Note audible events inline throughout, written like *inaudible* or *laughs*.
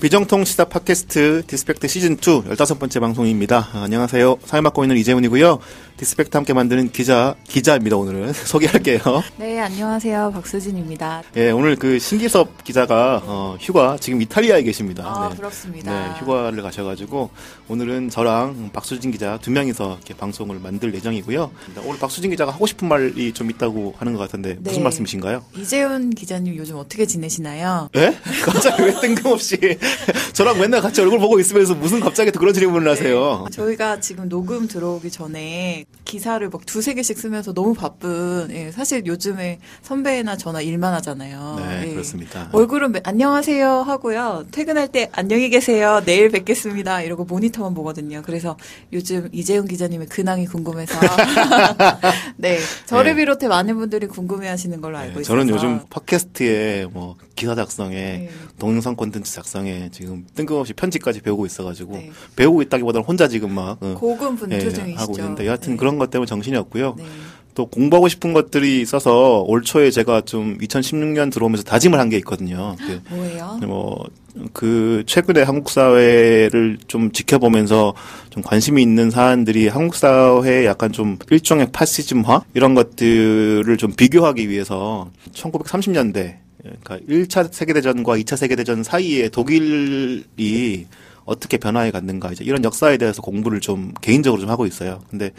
비정통 시사 팟캐스트 디스펙트 시즌2 15번째 방송입니다. 아, 안녕하세요. 사회 맡고 있는 이재훈이고요. 디스펙트 함께 만드는 기자, 기자입니다, 오늘은. *laughs* 소개할게요. 네, 안녕하세요. 박수진입니다. 예, 오늘 그 신기섭 기자가, 어, 휴가, 지금 이탈리아에 계십니다. 아, 네. 부럽습니다. 네, 휴가를 가셔 가지고, 오늘은 저랑 박수진 기자 두 명이서 이렇게 방송을 만들 예정이고요. 오늘 박수진 기자가 하고 싶은 말이 좀 있다고 하는 것 같은데, 무슨 네. 말씀이신가요? 이재훈 기자님 요즘 어떻게 지내시나요? 예? *laughs* 갑자기 왜 뜬금없이 *laughs* 저랑 맨날 같이 얼굴 보고 있으면서 무슨 갑자기 또 그런 질문을 하세요? 저희가 지금 녹음 들어오기 전에 기사를 막 두세 개씩 쓰면서 너무 바쁜, 예, 사실 요즘에 선배나 저나 일만 하잖아요. 네, 예. 그렇습니다. 얼굴은 매- 안녕하세요 하고요. 퇴근할 때 안녕히 계세요. 내일 뵙겠습니다. 이러고 모니터만 보거든요. 그래서 요즘 이재훈 기자님의 근황이 궁금해서. *laughs* 네. 저를 네. 비롯해 많은 분들이 궁금해 하시는 걸로 알고 네, 있어서. 저는 요즘 팟캐스트에 뭐 기사 작성에 네. 동영상 콘텐츠 작성에 지금 뜬금없이 편집까지 배우고 있어 가지고 네. 배우고 있다기보다는 혼자 지금 막 어, 고군 예, 분투 중이시죠. 하고 있는데 여하튼 네. 그런 것 때문에 정신이 없고요. 네. 또 공부하고 싶은 것들이 있어서 올 초에 제가 좀 2016년 들어오면서 다짐을 한 게 있거든요. 그 뭐예요? 뭐, 그, 최근에 한국 사회를 좀 지켜보면서 좀 관심이 있는 사람들이 한국 사회의 약간 좀 일종의 파시즘화? 이런 것들을 좀 비교하기 위해서 1930년대, 그러니까 1차 세계대전과 2차 세계대전 사이에 독일이 어떻게 변화해 갔는가, 이제 이런 역사에 대해서 공부를 좀 개인적으로 좀 하고 있어요. 근데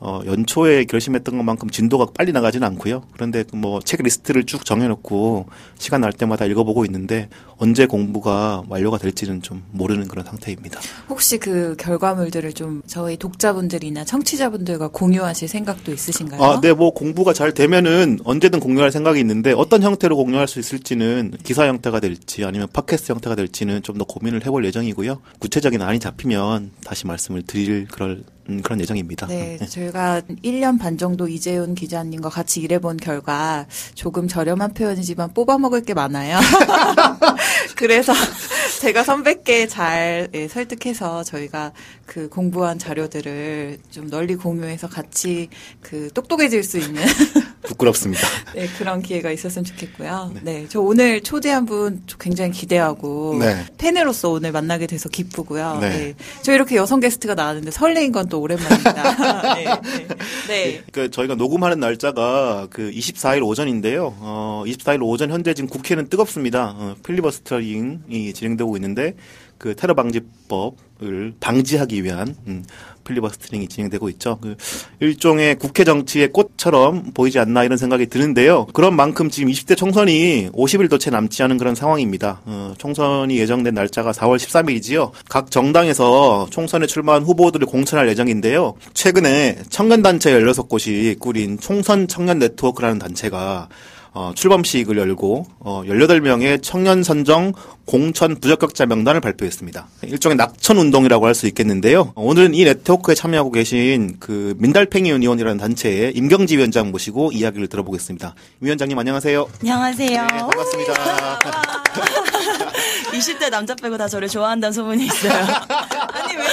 어, 연초에 결심했던 것만큼 진도가 빨리 나가지는 않고요. 그런데 뭐책 리스트를 쭉 정해놓고 시간 날 때마다 읽어보고 있는데 언제 공부가 완료가 될지는 좀 모르는 그런 상태입니다. 혹시 그 결과물들을 좀 저희 독자분들이나 청취자분들과 공유하실 생각도 있으신가요? 아, 네, 뭐 공부가 잘 되면은 언제든 공유할 생각이 있는데 어떤 형태로 공유할 수 있을지는 기사 형태가 될지 아니면 팟캐스트 형태가 될지는 좀 더 고민을 해볼 예정이고요. 구체적인 안이 잡히면 다시 말씀을 드릴 그럴 음, 그런 예정입니다. 네, 저 희가 1년 반 정도 이재훈 기자님과 같이 일해본 결과 조금 저렴한 표현이지만 뽑아먹을 게 많아요. *laughs* 그래서 제가 선배께 잘 예, 설득해서 저희가 그 공부한 자료들을 좀 널리 공유해서 같이 그 똑똑해질 수 있는 *laughs* 부끄럽습니다. *laughs* 네, 그런 기회가 있었으면 좋겠고요. 네. 저 오늘 초대한 분 굉장히 기대하고 네. 팬으로서 오늘 만나게 돼서 기쁘고요. 네. 네. 저 이렇게 여성 게스트가 나왔는데 설레인 건 또 오랜만입니다. *laughs* 네. 네. 네. 그 저희가 녹음하는 날짜가 그 24일 오전인데요. 어 24일 오전 현재 지금 국회는 뜨겁습니다. 어, 필리버스터링이 진행되고 있는데 그 테러 방지법을 방지하기 위한 음, 필리버스터링이 진행되고 있죠. 그 일종의 국회 정치의 꽃처럼 보이지 않나 이런 생각이 드는데요. 그런 만큼 지금 20대 총선이 50일도 채 남지 않은 그런 상황입니다. 어, 총선이 예정된 날짜가 4월 13일이지요. 각 정당에서 총선에 출마한 후보들을 공천할 예정인데요. 최근에 청년단체 16곳이 꾸린 총선 청년 네트워크라는 단체가 어, 출범식을 열고 어, 18명의 청년 선정 공천 부적격자 명단을 발표했습니다. 일종의 낙천 운동이라고 할 수 있겠는데요. 어, 오늘은 이 네트워크에 참여하고 계신 그 민달팽이 유니온이라는 단체의 임경지 위원장 모시고 이야기를 들어보겠습니다. 위원장님 안녕하세요. 안녕하세요. 네, 반갑습니다. *laughs* 20대 남자 빼고 다 저를 좋아한다는 소문이 있어요. *laughs* 아니 왜?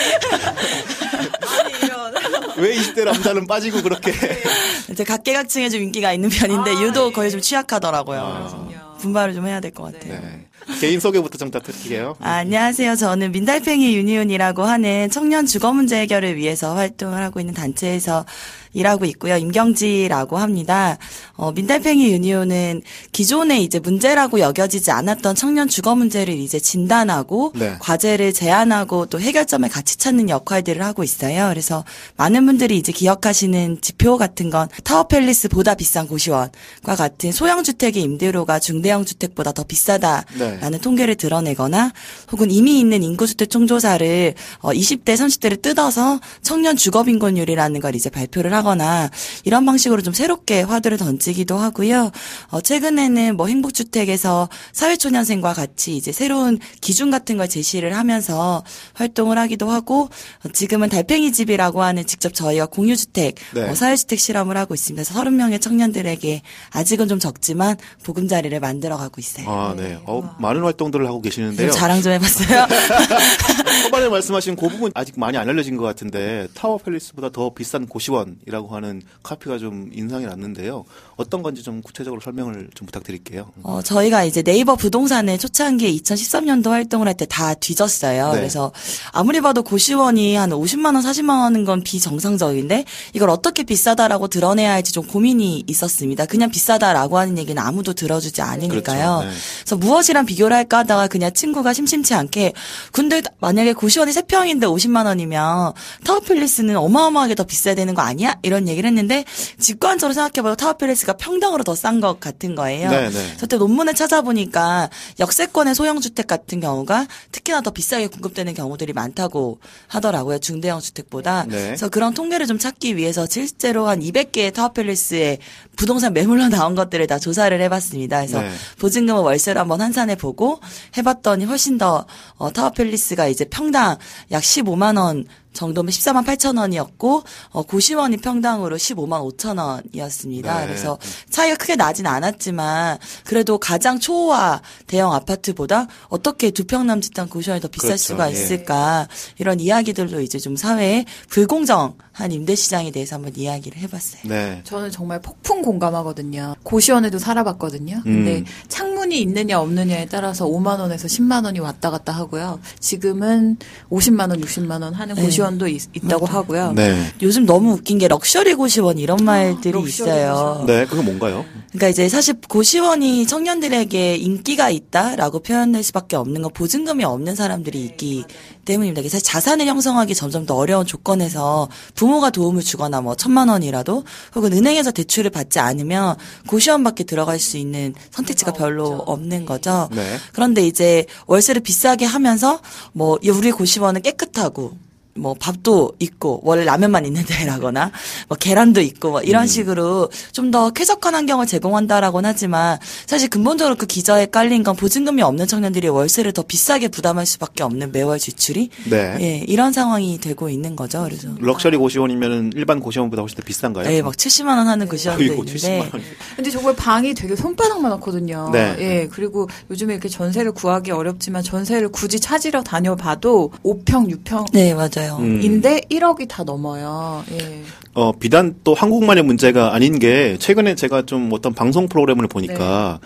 왜 20대 남자는 빠지고 그렇게 *laughs* 이제 각계각층에 좀 인기가 있는 편인데 아, 유독 예. 거의 좀 취약하더라고요. 아. 분발을 좀 해야 될 것 같아요. 네. 개인 소개부터 좀 부탁드릴게요. 아, 안녕하세요. 저는 민달팽이 유니온이라고 하는 청년 주거 문제 해결을 위해서 활동을 하고 있는 단체에서 일하고 있고요. 임경지라고 합니다. 어, 민달팽이 유니온은 기존에 이제 문제라고 여겨지지 않았던 청년 주거 문제를 이제 진단하고 네. 과제를 제안하고 또 해결점을 같이 찾는 역할들을 하고 있어요. 그래서 많은 분들이 이제 기억하시는 지표 같은 건 타워팰리스보다 비싼 고시원과 같은 소형 주택의 임대료가 중대형 주택보다 더 비싸다라는 네. 통계를 드러내거나 혹은 이미 있는 인구주택 총조사를 어, 20대, 30대를 뜯어서 청년 주거 빈곤율이라는 걸 이제 발표를 하 거나 이런 방식으로 좀 새롭게 화두를 던지기도 하고요. 어, 최근에는 뭐 행복주택에서 사회초년생과 같이 이제 새로운 기준 같은 걸 제시를 하면서 활동을 하기도 하고 어, 지금은 달팽이 집이라고 하는 직접 저희가 공유주택, 네. 어, 사회주택 실험을 하고 있습니다. 그래서 30명의 청년들에게 아직은 좀 적지만 보금자리를 만들어가고 있어요. 아, 네. 어, 많은 활동들을 하고 계시는데요. 좀 자랑 좀 해봤어요. *laughs* 초반에 말씀하신 그 부분 아직 많이 안 알려진 것 같은데 타워 팰리스보다 더 비싼 고시원이라는 이라고 하는 카피가 좀 인상이 났는데요. 어떤 건지 좀 구체적으로 설명을 좀 부탁드릴게요. 어, 저희가 이제 네이버 부동산의 초창기에 2013년도 활동을 할 때 다 뒤졌어요. 네. 그래서 아무리 봐도 고시원이 한 50만 원, 40만 원인 건 비정상적인데 이걸 어떻게 비싸다라고 드러내야 할지 좀 고민이 있었습니다. 그냥 비싸다라고 하는 얘기는 아무도 들어주지 않으니까요. 그렇죠. 네. 그래서 무엇이랑 비교를 할까 하다가 그냥 친구가 심심치 않게 근데 만약에 고시원이 3평인데 50만 원이면 타워필리스는 어마어마하게 더 비싸야 되는 거 아니야? 이런 얘기를 했는데 직관적으로 생각해봐도 타워필리스가 평당으로 더 싼 것 같은 거예요. 네, 네. 그때 논문을 찾아보니까 역세권의 소형 주택 같은 경우가 특히나 더 비싸게 공급되는 경우들이 많다고 하더라고요. 중대형 주택보다. 네. 그래서 그런 통계를 좀 찾기 위해서 실제로 한 200개의 타워팰리스의 부동산 매물로 *laughs* 나온 것들을 다 조사를 해봤습니다. 그래서 네. 보증금을 월세로 한번 환산해 보고 해봤더니 훨씬 더 어, 타워팰리스가 이제 평당 약 15만 원 정도면 14만 8천 원이었고 어, 고시원이 평당으로 15만 5천 원이었습니다. 네. 그래서 차이가 크게 나진 않았지만 그래도 가장 초호화 대형 아파트보다 어떻게 두 평 남짓한 고시원이 더 비쌀 그렇죠. 수가 예. 있을까 이런 이야기들로 이제 좀 사회에 불공정 한 임대 시장에 대해서 한번 이야기를 해봤어요. 네. 저는 정말 폭풍 공감하거든요. 고시원에도 살아봤거든요. 근데 음. 창문이 있느냐 없느냐에 따라서 5만 원에서 10만 원이 왔다 갔다 하고요. 지금은 50만 원, 60만 원 하는 네. 고시원도 있, 다고 하고요. 네. 요즘 너무 웃긴 게 럭셔리 고시원 이런 말들이 럭셔리 있어요. 고시원. 네, 그게 뭔가요? 그러니까 이제 사실 고시원이 청년들에게 인기가 있다라고 표현할 수밖에 없는 건 보증금이 없는 사람들이 있기 때문입니다. 사실 자산을 형성하기 점점 더 어려운 조건에서 부 모가 도움을 주거나 뭐 천만 원이라도 혹은 은행에서 대출을 받지 않으면 고시원밖에 들어갈 수 있는 선택지가 별로 없는 거죠. 네. 그런데 이제 월세를 비싸게 하면서 뭐 우리 고시원은 깨끗하고 뭐 밥도 있고 원래 라면만 있는 데라거나 뭐 계란도 있고 뭐 이런 식으로 좀 더 쾌적한 환경을 제공한다라고는 하지만 사실 근본적으로 그 기저에 깔린 건 보증금이 없는 청년들이 월세를 더 비싸게 부담할 수밖에 없는 매월 지출이 네. 예 이런 상황이 되고 있는 거죠. 그래서 럭셔리 고시원이면 일반 고시원보다 훨씬 더 비싼가요? 예, 막 70만 원 하는 고시원도 아이고, 있는데 70만 원. 근데 정말 방이 되게 손바닥만 하거든요. 네. 예, 그리고 요즘에 이렇게 전세를 구하기 어렵지만 전세를 굳이 찾으러 다녀봐도 5평, 6평. 네 맞아요. 음. 인데 1억이 다 넘어요. 예. 어, 비단 또 한국만의 문제가 아닌 게 최근에 제가 좀 어떤 방송 프로그램을 보니까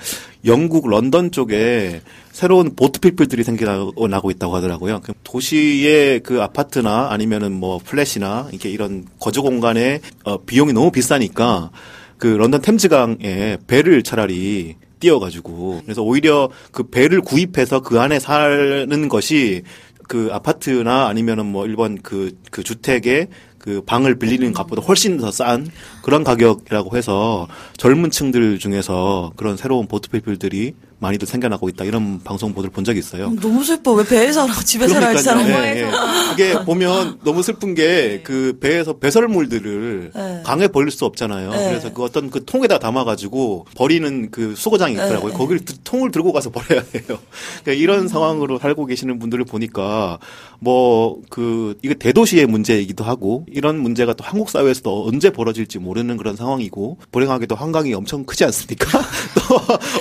영국 런던 쪽에 새로운 보트피플들이 생겨나고 있다고 하더라고요. 그 도시의 그 아파트나 아니면은 뭐 플랫이나 이게 이런 거주 공간에 어, 비용이 너무 비싸니까 그 런던 템즈강에 배를 차라리 띄워가지고 그래서 오히려 그 배를 구입해서 그 안에 사는 것이 그 아파트나 아니면은 뭐 일본 그, 그 주택에 그 방을 빌리는 값보다 훨씬 더 싼 그런 가격이라고 해서 젊은 층들 중에서 그런 새로운 보트피플들이 많이들 생겨나고 있다 이런 방송 보도를 본 적이 있어요. 너무 슬퍼. 왜 배에서 살아? *laughs* 집에서 살아야지 사람. 예, 예. 그게 *laughs* 보면 너무 슬픈 게 그 배에서 배설물들을 네. 강에 버릴 수 없잖아요. 네. 그래서 그 어떤 그 통에다 담아가지고 버리는 그 수거장이 있더라고요. 네. 거기를 드- 통을 들고 가서 버려야 해요. *laughs* 그러니까 이런 상황으로 살고 계시는 분들을 보니까 뭐 그 이게 대도시의 문제이기도 하고 이런 문제가 또 한국 사회에서도 언제 벌어질지 모르 는 그런 상황이고 불행하게도 한강이 엄청 크지 않습니까? *laughs*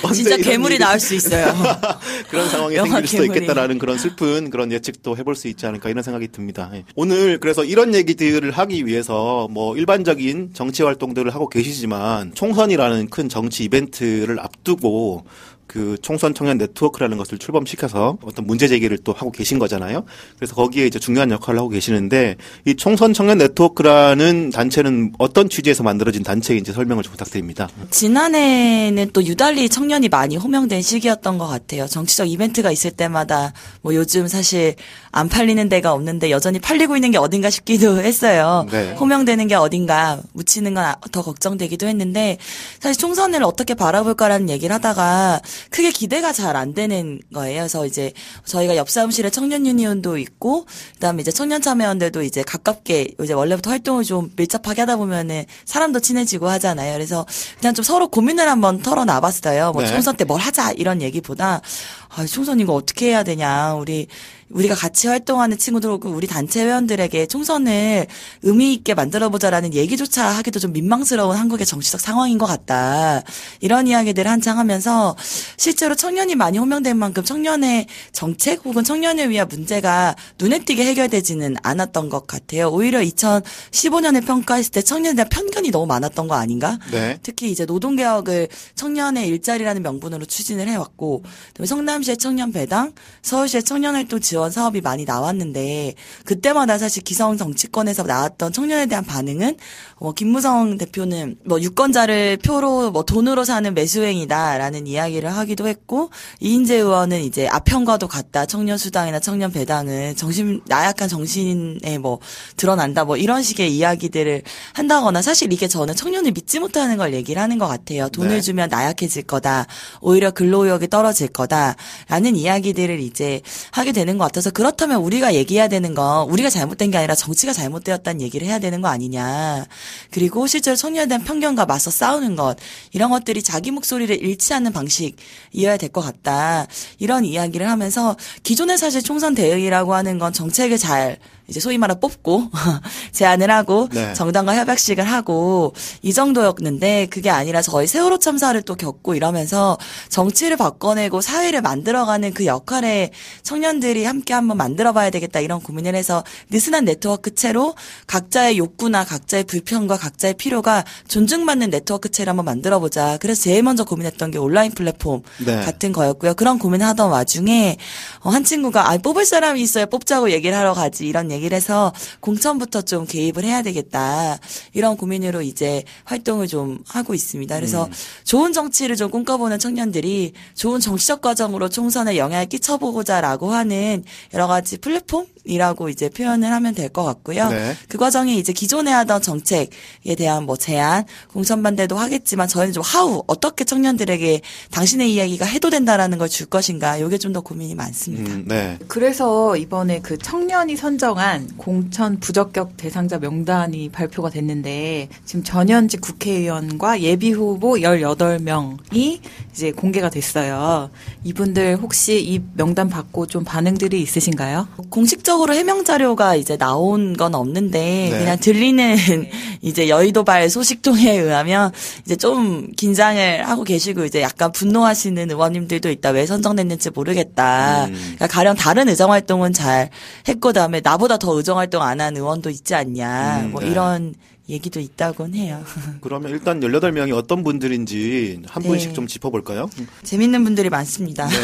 또 진짜 괴물이 일이 나올 수 있어요. *laughs* 그런 상황이 생길 수도 괴물이. 있겠다라는 그런 슬픈 그런 예측도 해볼 수 있지 않을까 이런 생각이 듭니다. 예. 오늘 그래서 이런 얘기들을 하기 위해서 뭐 일반적인 정치 활동들을 하고 계시지만 총선이라는 큰 정치 이벤트를 앞두고 그 총선 청년 네트워크라는 것을 출범시켜서 어떤 문제 제기를 또 하고 계신 거잖아요. 그래서 거기에 이제 중요한 역할을 하고 계시는데 이 총선 청년 네트워크라는 단체는 어떤 취지에서 만들어진 단체인지 설명을 좀 부탁드립니다. 지난해는 또 유달리 청년이 많이 호명된 시기였던 것 같아요. 정치적 이벤트가 있을 때마다 뭐 요즘 사실 안 팔리는 데가 없는데 여전히 팔리고 있는 게 어딘가 싶기도 했어요. 네. 호명되는 게 어딘가 묻히는 건 더 걱정되기도 했는데 사실 총선을 어떻게 바라볼까라는 얘기를 하다가 크게 기대가 잘 안 되는 거예요. 그래서 이제 저희가 옆 사무실에 청년 유니온도 있고 그다음에 이제 청년 참여연대도 이제 가깝게 이제 원래부터 활동을 좀 밀접하게 하다 보면은 사람도 친해지고 하잖아요. 그래서 그냥 좀 서로 고민을 한번 털어놔봤어요. 뭐 네. 총선 때 뭘 하자 이런 얘기보다 아, 총선 이거 어떻게 해야 되냐. 우리 우리가 같이 활동하는 친구들 혹은 우리 단체 회원들에게 총선을 의미 있게 만들어 보자라는 얘기조차 하기도 좀 민망스러운 한국의 정치적 상황인 것 같다. 이런 이야기들을 한창 하면서 실제로 청년이 많이 호명된 만큼 청년의 정책 혹은 청년을 위한 문제가 눈에 띄게 해결되지는 않았던 것 같아요. 오히려 2015년에 평가했을 때 청년에 대한 편견이 너무 많았던 거 아닌가? 네. 특히 이제 노동개혁을 청년의 일자리라는 명분으로 추진을 해왔고, 그다음에 성남시의 청년 배당, 서울시의 청년활동 지원 사업이 많이 나왔는데, 그때마다 사실 기성 정치권에서 나왔던 청년에 대한 반응은, 어, 김무성 대표는 뭐 유권자를 표로 뭐 돈으로 사는 매수행이다라는 이야기를 하기도 했고, 이인재 의원은 이제 아편과도 같다. 청년 수당이나 청년 배당은 정신, 나약한 정신에 뭐 드러난다. 뭐 이런 식의 이야기들을 한다거나 사실 이게 저는 청년을 믿지 못하는 걸 얘기를 하는 것 같아요. 돈을 네. 주면 나약해질 거다. 오히려 근로의욕이 떨어질 거다. 라는 이야기들을 이제 하게 되는 것 같아서 그렇다면 우리가 얘기해야 되는 건 우리가 잘못된 게 아니라 정치가 잘못되었다는 얘기를 해야 되는 거 아니냐. 그리고 실제로 청년에 대한 편견과 맞서 싸우는 것. 이런 것들이 자기 목소리를 잃지 않는 방식이어야 될 것 같다. 이런 이야기를 하면서 기존의 사실 총선 대응이라고 하는 건 정책을 잘 이제 소위 말해 뽑고 *laughs* 제안을 하고 네. 정당과 협약식을 하고 이 정도였는데 그게 아니라 저희 세월호 참사를 또 겪고 이러면서 정치를 바꿔내고 사회를 만들어가는 그 역할에 청년들이 함께 한번 만들어봐야 되겠다 이런 고민을 해서 느슨한 네트워크체로 각자의 욕구나 각자의 불편과 각자의 필요가 존중받는 네트워크체를 한번 만들어보자. 그래서 제일 먼저 고민했던 게 온라인 플랫폼 네. 같은 거였고요. 그런 고민하던 와중에 어, 한 친구가 아 뽑을 사람이 있어야 뽑자고 얘기를 하러 가지 이런 얘기 를 해서 공천부터 좀 개입을 해야 되겠다 이런 고민으로 이제 활동을 좀 하고 있습니다. 그래서 음. 좋은 정치를 좀 꿈꿔보는 청년들이 좋은 정치적 과정으로 총선에 영향을 끼쳐보고자라고 하는 여러 가지 플랫폼이라고 이제 표현을 하면 될 것 같고요. 네. 그 과정이 이제 기존에 하던 정책에 대한 뭐 제안, 공천 반대도 하겠지만 저희는 좀 하우 어떻게 청년들에게 당신의 이야기가 해도 된다라는 걸 줄 것인가 이게 좀 더 고민이 많습니다. 음, 네. 그래서 이번에 그 청년이 선정한 공천 부적격 대상자 명단이 발표가 됐는데 지금 전현직 국회의원과 예비 후보 18명이 이제 공개가 됐어요. 이분들 혹시 이 명단 받고 좀 반응들이 있으신가요? 공식적으로 해명 자료가 이제 나온 건 없는데 네. 그냥 들리는 *laughs* 이제 여의도발 소식 통에 의하면 이제 좀 긴장을 하고 계시고 이제 약간 분노하시는 의원님들도 있다. 왜 선정됐는지 모르겠다. 음. 그러니까 가령 다른 의정 활동은 잘 했고 다음에 나보다 더 의정 활동 안 한 의원도 있지 않냐. 음, 뭐 네. 이런 얘기도 있다곤 해요. *laughs* 그러면 일단 18명이 어떤 분들인지 한 네. 분씩 좀 짚어볼까요? 재밌는 분들이 많습니다. 네.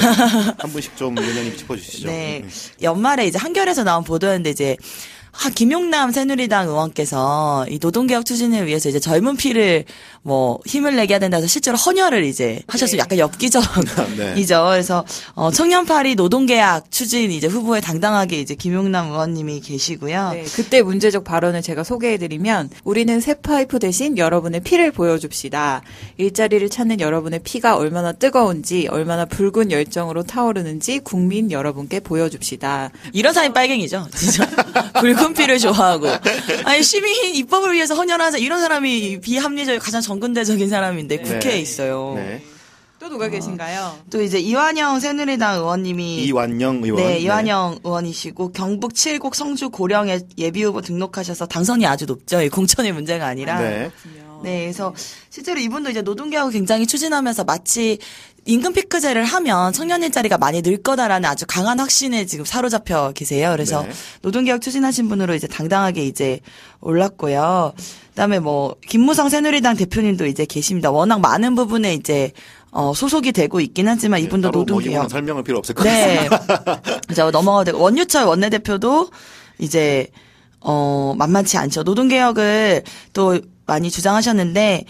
한 분씩 좀 위원장님 짚어주시죠. *laughs* 네. 음. 연말에 이제 한겨레에서 나온 보도였는데 이제 아, 김용남 새누리당 의원께서 이 노동개혁 추진을 위해서 이제 젊은 피를 뭐 힘을 내게 해야 된다 해서 실제로 헌혈을 이제 하셨어요. 약간 엽기적이죠. *laughs* 네. 그래서 어, 청년파리 노동개혁 추진 이제 후보에 당당하게 이제 김용남 의원님이 계시고요. 네, 그때 문제적 발언을 제가 소개해드리면 우리는 새 파이프 대신 여러분의 피를 보여줍시다. 일자리를 찾는 여러분의 피가 얼마나 뜨거운지 얼마나 붉은 열정으로 타오르는지 국민 여러분께 보여줍시다. 이런 사람이 빨갱이죠. 진짜. *laughs* 붉은 피를 좋아하고. 아니, 시민 입법을 위해서 헌혈하자. 이런 사람이 비합리적, 가장 정근대적인 사람인데 국회에 네. 있어요. 네. 또 누가 계신가요? 또 이제 이완영 새누리당 의원님이 이완영 의원. 네, 이완영 의원이시고 경북 칠곡 성주 고령에 예비 후보 등록하셔서 당선이 아주 높죠. 이 공천의 문제가 아니라. 네. 네, 그래서 실제로 이분도 이제 노동개혁을 굉장히 추진하면서 마치 임금 피크제를 하면 청년 일자리가 많이 늘 거다라는 아주 강한 확신에 지금 사로잡혀 계세요. 그래서 네. 노동개혁 추진하신 분으로 이제 당당하게 이제 올랐고요. 그다음에 뭐 김무성 새누리당 대표님도 이제 계십니다. 워낙 많은 부분에 이제 어 소속이 되고 있긴 하지만 이분도 따로 뭐 노동개혁 설명할 필요 없을 것 네. 같습니다. 이제 넘어가도 되고 원유철 원내대표도 이제 어 만만치 않죠. 노동개혁을 또 많이 주장하셨는데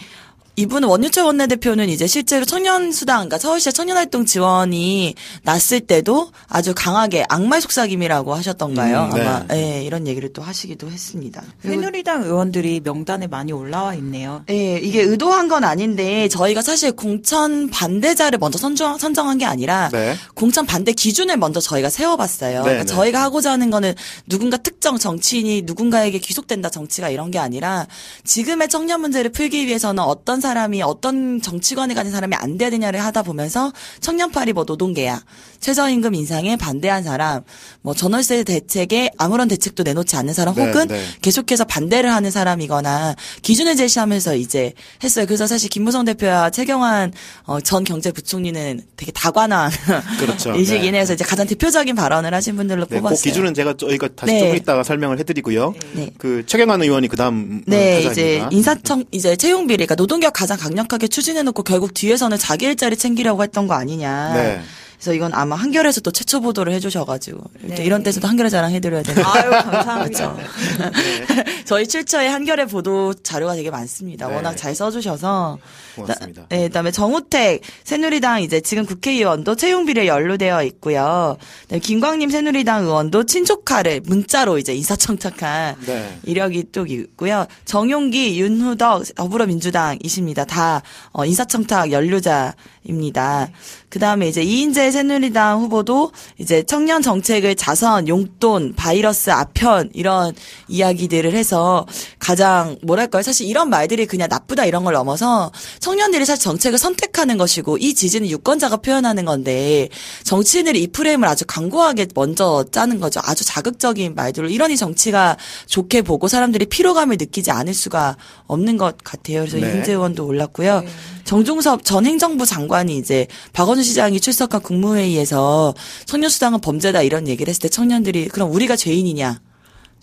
이분은 원유철 원내대표는 이제 실제로 청년수당, 그러니까 서울시의 청년활동 지원이 났을 때도 아주 강하게 악말 속삭임이라고 하셨던가요? 음, 네. 아마 예, 이런 얘기를 또 하시기도 했습니다. 새누리당 의원들이 명단에 많이 올라와 있네요. 예, 이게 의도한 건 아닌데 저희가 사실 공천 반대자를 먼저 선정, 선정한 게 아니라 네. 공천 반대 기준을 먼저 저희가 세워봤어요. 네, 그러니까 네. 저희가 하고자 하는 거는 누군가 특정 정치인이 누군가에게 귀속된다 정치가 이런 게 아니라 지금의 청년 문제를 풀기 위해서는 어떤 사람이 어떤 정치관에 가진 사람이 안 돼야 되냐를 하다 보면서 청년팔이 뭐 노동계약, 최저임금 인상에 반대한 사람, 뭐 전월세 대책에 아무런 대책도 내놓지 않는 사람 네, 혹은 네. 계속해서 반대를 하는 사람이거나 기준을 제시하면서 이제 했어요. 그래서 사실 김무성 대표와 최경환 어, 전 경제부총리는 되게 다관한 그렇죠. *laughs* 이시긴 네. 해서 이제 가장 대표적인 발언을 하신 분들로 네, 그 뽑았어요. 기준은 제가 저희가 다시 네. 조금 이따가 설명을 해드리고요. 네. 그 최경환 의원이 그다음 네, 어, 이제 타자입니다. 인사청 이제 채용 비리, 그러니까 노동개혁 가장 강력하게 추진해놓고 결국 뒤에서는 자기 일자리 챙기려고 했던 거 아니냐. 네. 그래서 이건 아마 한겨레에서 또 최초 보도를 해주셔가지고 또 네. 이런 데서도 한겨레 자랑 해드려야 되는. 아유 감사합니다. *laughs* *laughs* 저희 출처에 한겨레 보도 자료가 되게 많습니다. 네. 워낙 잘 써주셔서. 고맙습니다. 네, 그다음에 정우택 새누리당 이제 지금 국회의원도 채용 비리에 연루되어 있고요. 네, 김광림 새누리당 의원도 친족카를 문자로 이제 인사청탁한 네. 이력이 또 있고요. 정용기, 윤후덕 더불어민주당이십니다. 다 어, 인사청탁 연루자입니다. 그 다음에 이제 이인재 새누리당 후보도 이제 청년 정책을 자선, 용돈, 바이러스, 아편 이런 이야기들을 해서 가장 뭐랄까요. 사실 이런 말들이 그냥 나쁘다 이런 걸 넘어서 청년들이 사실 정책을 선택하는 것이고 이 지지는 유권자가 표현하는 건데 정치인들이 이 프레임을 아주 강고하게 먼저 짜는 거죠. 아주 자극적인 말들로 이러니 정치가 좋게 보고 사람들이 피로감을 느끼지 않을 수가 없는 것 같아요. 그래서 네. 이인재 의원도 올랐고요. 정종섭 전 행정부 장관이 이제 박원순 시장이 출석한 국무회의에서 청년수당은 범죄다 이런 얘기를 했을 때 청년들이 그럼 우리가 죄인이냐?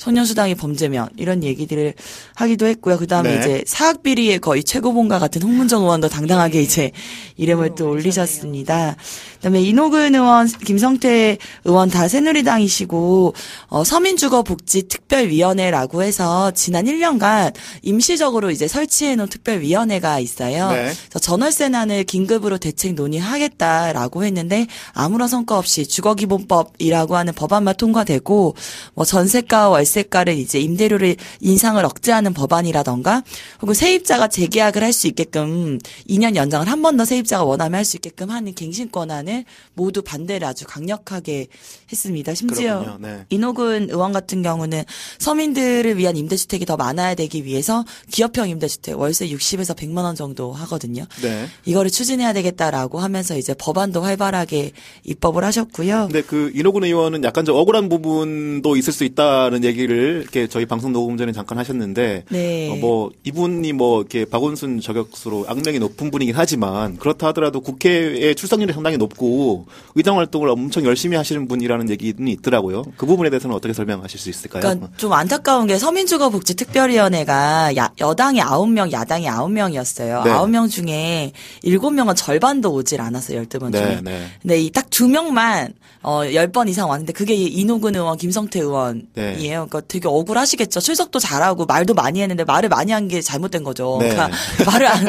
청년수당이 범죄면 이런 얘기들을 하기도 했고요. 그 다음에 네. 이제 사학 비리의 거의 최고봉과 같은 홍문정 의원도 당당하게 이제 이름을 또 올리셨습니다. 그다음에 이노근 의원, 김성태 의원 다 새누리당이시고 어, 서민주거복지특별위원회라고 해서 지난 1년간 임시적으로 이제 설치해놓은 특별위원회가 있어요. 네. 그래서 전월세난을 긴급으로 대책 논의하겠다라고 했는데 아무런 성과 없이 주거기본법이라고 하는 법안만 통과되고 뭐 전세가 월세 가를 이제 임대료를 인상을 억제하는 법안이라던가 혹은 세입자가 재계약을 할 수 있게끔 2년 연장을 한 번 더 세입자가 원하면 할 수 있게끔 하는 갱신 권한을 모두 반대를 아주 강력하게 했습니다. 심지어. 네. 이노근 의원 같은 경우는 서민들을 위한 임대주택이 더 많아야 되기 위해서 기업형 임대주택 월세 60에서 100만 원 정도 하거든요. 네. 이거를 추진해야 되겠다라고 하면서 이제 법안도 활발하게 입법을 하셨고요. 근데 그 이노근 의원은 약간 좀 억울한 부분도 있을 수 있다는 얘기 를 이렇게 저희 방송 녹음 전에 잠깐 하셨는데 네. 어, 뭐 이분이 뭐 이렇게 박원순 저격수로 악명이 높은 분이긴 하지만 그렇다 하더라도 국회에 출석률이 상당히 높고 의정 활동을 엄청 열심히 하시는 분이라는 얘기는 있더라고요. 그 부분에 대해서는 어떻게 설명하실 수 있을까요? 그러니까 좀 안타까운 게 서민주거복지특별위원회가 야, 여당이 9명, 야당이 9명이었어요. 네. 9명 중에 7명은 절반도 오질 않았어요. 12번 중에. 네, 네. 근데 이 딱 두 명만 어 10번 이상 왔는데 그게 이노근 의원, 김성태 의원이에요. 네. 그러니까 되게 억울하시겠죠. 출석도 잘하고 말도 많이 했는데 말을 많이 한 게 잘못된 거죠. 네. 그러니까 *laughs* 말을 안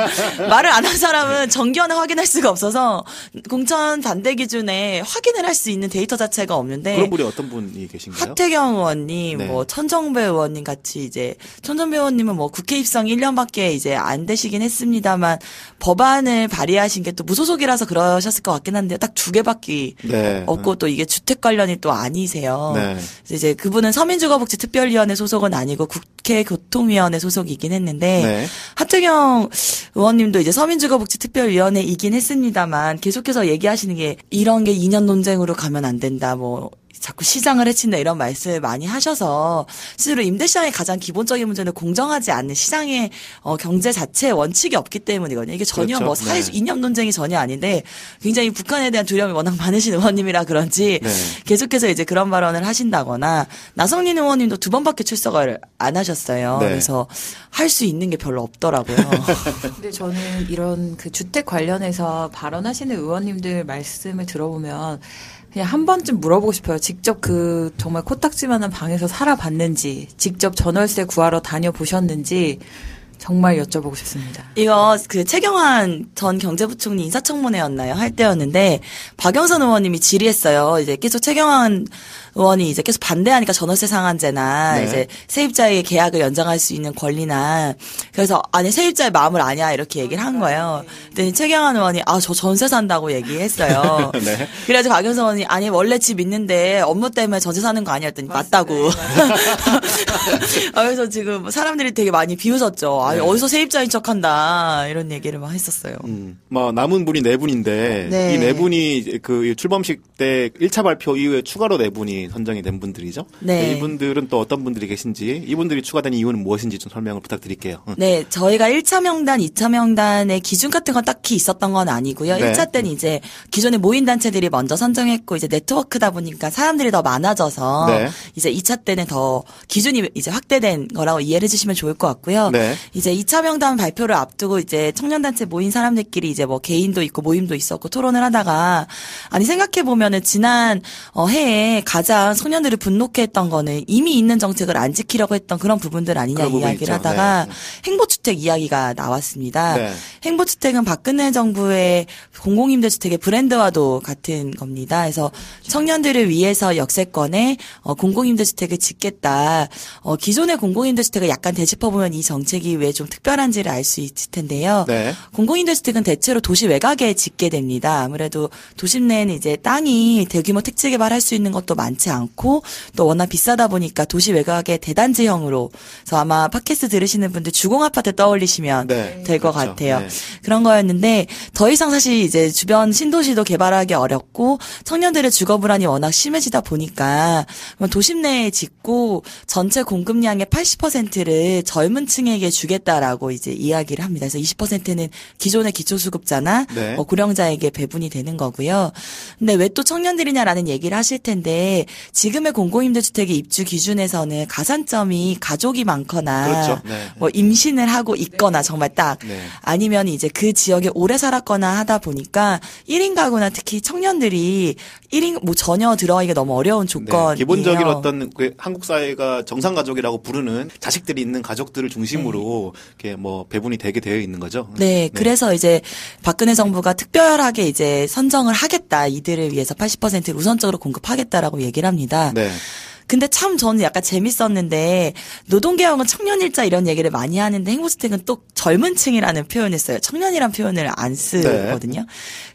말을 안 한 사람은 정기원을 확인할 수가 없어서 공천 반대 기준에 확인을 할 수 있는 데이터 자체가 없는데 그런 분이 어떤 분이 계신가요? 하태경 의원님, 네. 뭐 천정배 의원님 같이 이제 천정배 의원님은 뭐 국회 입성 1년밖에 이제 안 되시긴 했습니다만 법안을 발의하신 게 또 무소속이라서 그러셨을 것 같긴 한데요. 딱두 개밖에 네. 없고 또 이게 주택 관련이 또 아니세요. 네. 이제 그분은 서민주거 복지특별위원회 소속은 아니고 국회 교통위원회 소속이긴 했는데 네. 하태경 의원님도 이제 서민주거복지특별위원회이긴 했습니다만 계속해서 얘기하시는 게 이런 게 2년 논쟁으로 가면 안 된다. 뭐 자꾸 시장을 해친다 이런 말씀을 많이 하셔서 실제로 임대시장의 가장 기본적인 문제는 공정하지 않는 시장의 어, 경제 자체의 원칙이 없기 때문이거든요. 이게 전혀 그렇죠. 뭐 사회 네. 이념 논쟁이 전혀 아닌데 굉장히 북한에 대한 두려움이 워낙 많으신 의원님이라 그런지 네. 계속해서 이제 그런 발언을 하신다거나 나성민 의원님도 두 번밖에 출석을 안 하셨어요. 네. 그래서 할 수 있는 게 별로 없더라고요. *laughs* 근데 저는 이런 그 주택 관련해서 발언하시는 의원님들 말씀을 들어보면 그냥 한 번쯤 물어보고 싶어요. 직접 그 정말 코딱지만한 방에서 살아봤는지, 직접 전월세 구하러 다녀보셨는지 정말 여쭤보고 싶습니다. 이거 그 최경환 전 경제부총리 인사청문회였나요? 할 때였는데 박영선 의원님이 질의했어요. 이제 계속 최경환 의원이 이제 계속 반대하니까 전월세 상한제나 네. 이제 세입자의 계약을 연장할 수 있는 권리나 그래서 아니 세입자의 마음을 아냐 이렇게 얘기를 한 거예요. 근데 최경환 의원이 아 저 전세 산다고 얘기했어요. *laughs* 네. 그래가지고 박영선 의원이 아니 원래 집 있는데 업무 때문에 전세 사는 거 아니었더니 맞다고. *laughs* 아, 그래서 지금 사람들이 되게 많이 비웃었죠. 아, 네. 어디서 세입자인 척한다 이런 얘기를 막 했었어요. 음, 뭐 남은 분이 네 분인데 네. 이네 분이 그 출범식 때 1차 발표 이후에 추가로 네 분이 선정이 된 분들이죠. 네. 이분들은 또 어떤 분들이 계신지 이분들이 추가된 이유는 무엇인지 좀 설명을 부탁드릴게요. 어. 네, 저희가 1차 명단, 2차 명단의 기준 같은 건 딱히 있었던 건 아니고요. 네. 1차 때는 이제 기존의 모인 단체들이 먼저 선정했고 이제 네트워크다 보니까 사람들이 더 많아져서 네. 이제 2차 때는 더 기준이 이제 확대된 거라고 이해를 해 주시면 좋을 것 같고요. 네. 이제 2차 명단 발표를 앞두고 이제 청년 단체 모인 사람들끼리 이제 뭐 개인도 있고 모임도 있었고 토론을 하다가 아니 생각해 보면은 지난 어, 해에 가장 청년들을 분노케 했던 거는 이미 있는 정책을 안 지키려고 했던 그런 부분들 아니냐 이야기를 있죠. 하다가 네. 행보주택 이야기가 나왔습니다. 네. 행보주택은 박근혜 정부의 공공임대주택의 브랜드와도 같은 겁니다. 그래서 청년들을 위해서 역세권에 어, 공공임대주택을 짓겠다. 어, 기존의 공공임대주택을 약간 되짚어보면 이 정책이 왜 좀 특별한지를 알 수 있을 텐데요. 네. 공공임대주택은 대체로 도시 외곽에 짓게 됩니다. 아무래도 도심 내에는 이제 땅이 대규모 택지 개발할 수 있는 것도 많지 않고 또 워낙 비싸다 보니까 도시 외곽의 대단지형으로 그래서 아마 팟캐스트 들으시는 분들 주공 아파트 떠올리시면 네. 될것 그렇죠. 같아요. 네. 그런 거였는데 더 이상 사실 이제 주변 신도시도 개발하기 어렵고 청년들의 주거 불안이 워낙 심해지다 보니까 도심 내에 짓고 전체 공급량의 80%를 젊은 층에게 주겠다라고 이제 이야기를 합니다. 그래서 20%는 기존의 기초수급자나 네. 뭐 고령자에게 배분이 되는 거고요. 근데 왜 또 청년들이냐라는 얘기를 하실 텐데 지금의 공공임대주택의 입주 기준에서는 가산점이 가족이 많거나 그렇죠. 네. 뭐 임신을 하고 있거나 정말 딱 네. 아니면 이제 그 지역에 오래 살았거나 하다 보니까 1인 가구나 특히 청년들이 1인 뭐 전혀 들어가기가 너무 어려운 조건이에요. 네, 기본적인 어떤 그 한국 사회가 정상 가족이라고 부르는 자식들이 있는 가족들을 중심으로 이렇게 뭐 배분이 되게 되어 있는 거죠. 네, 그래서 이제 박근혜 정부가 특별하게 이제 선정을 하겠다. 이들을 위해서 80%를 우선적으로 공급하겠다라고 얘기를 합니다. 네. 근데 참 저는 약간 재밌었는데 노동개혁은 청년일자 이런 얘기를 많이 하는데 행복주택은 또 젊은 층이라는 표현을 써요. 청년이란 표현을 안 쓰거든요.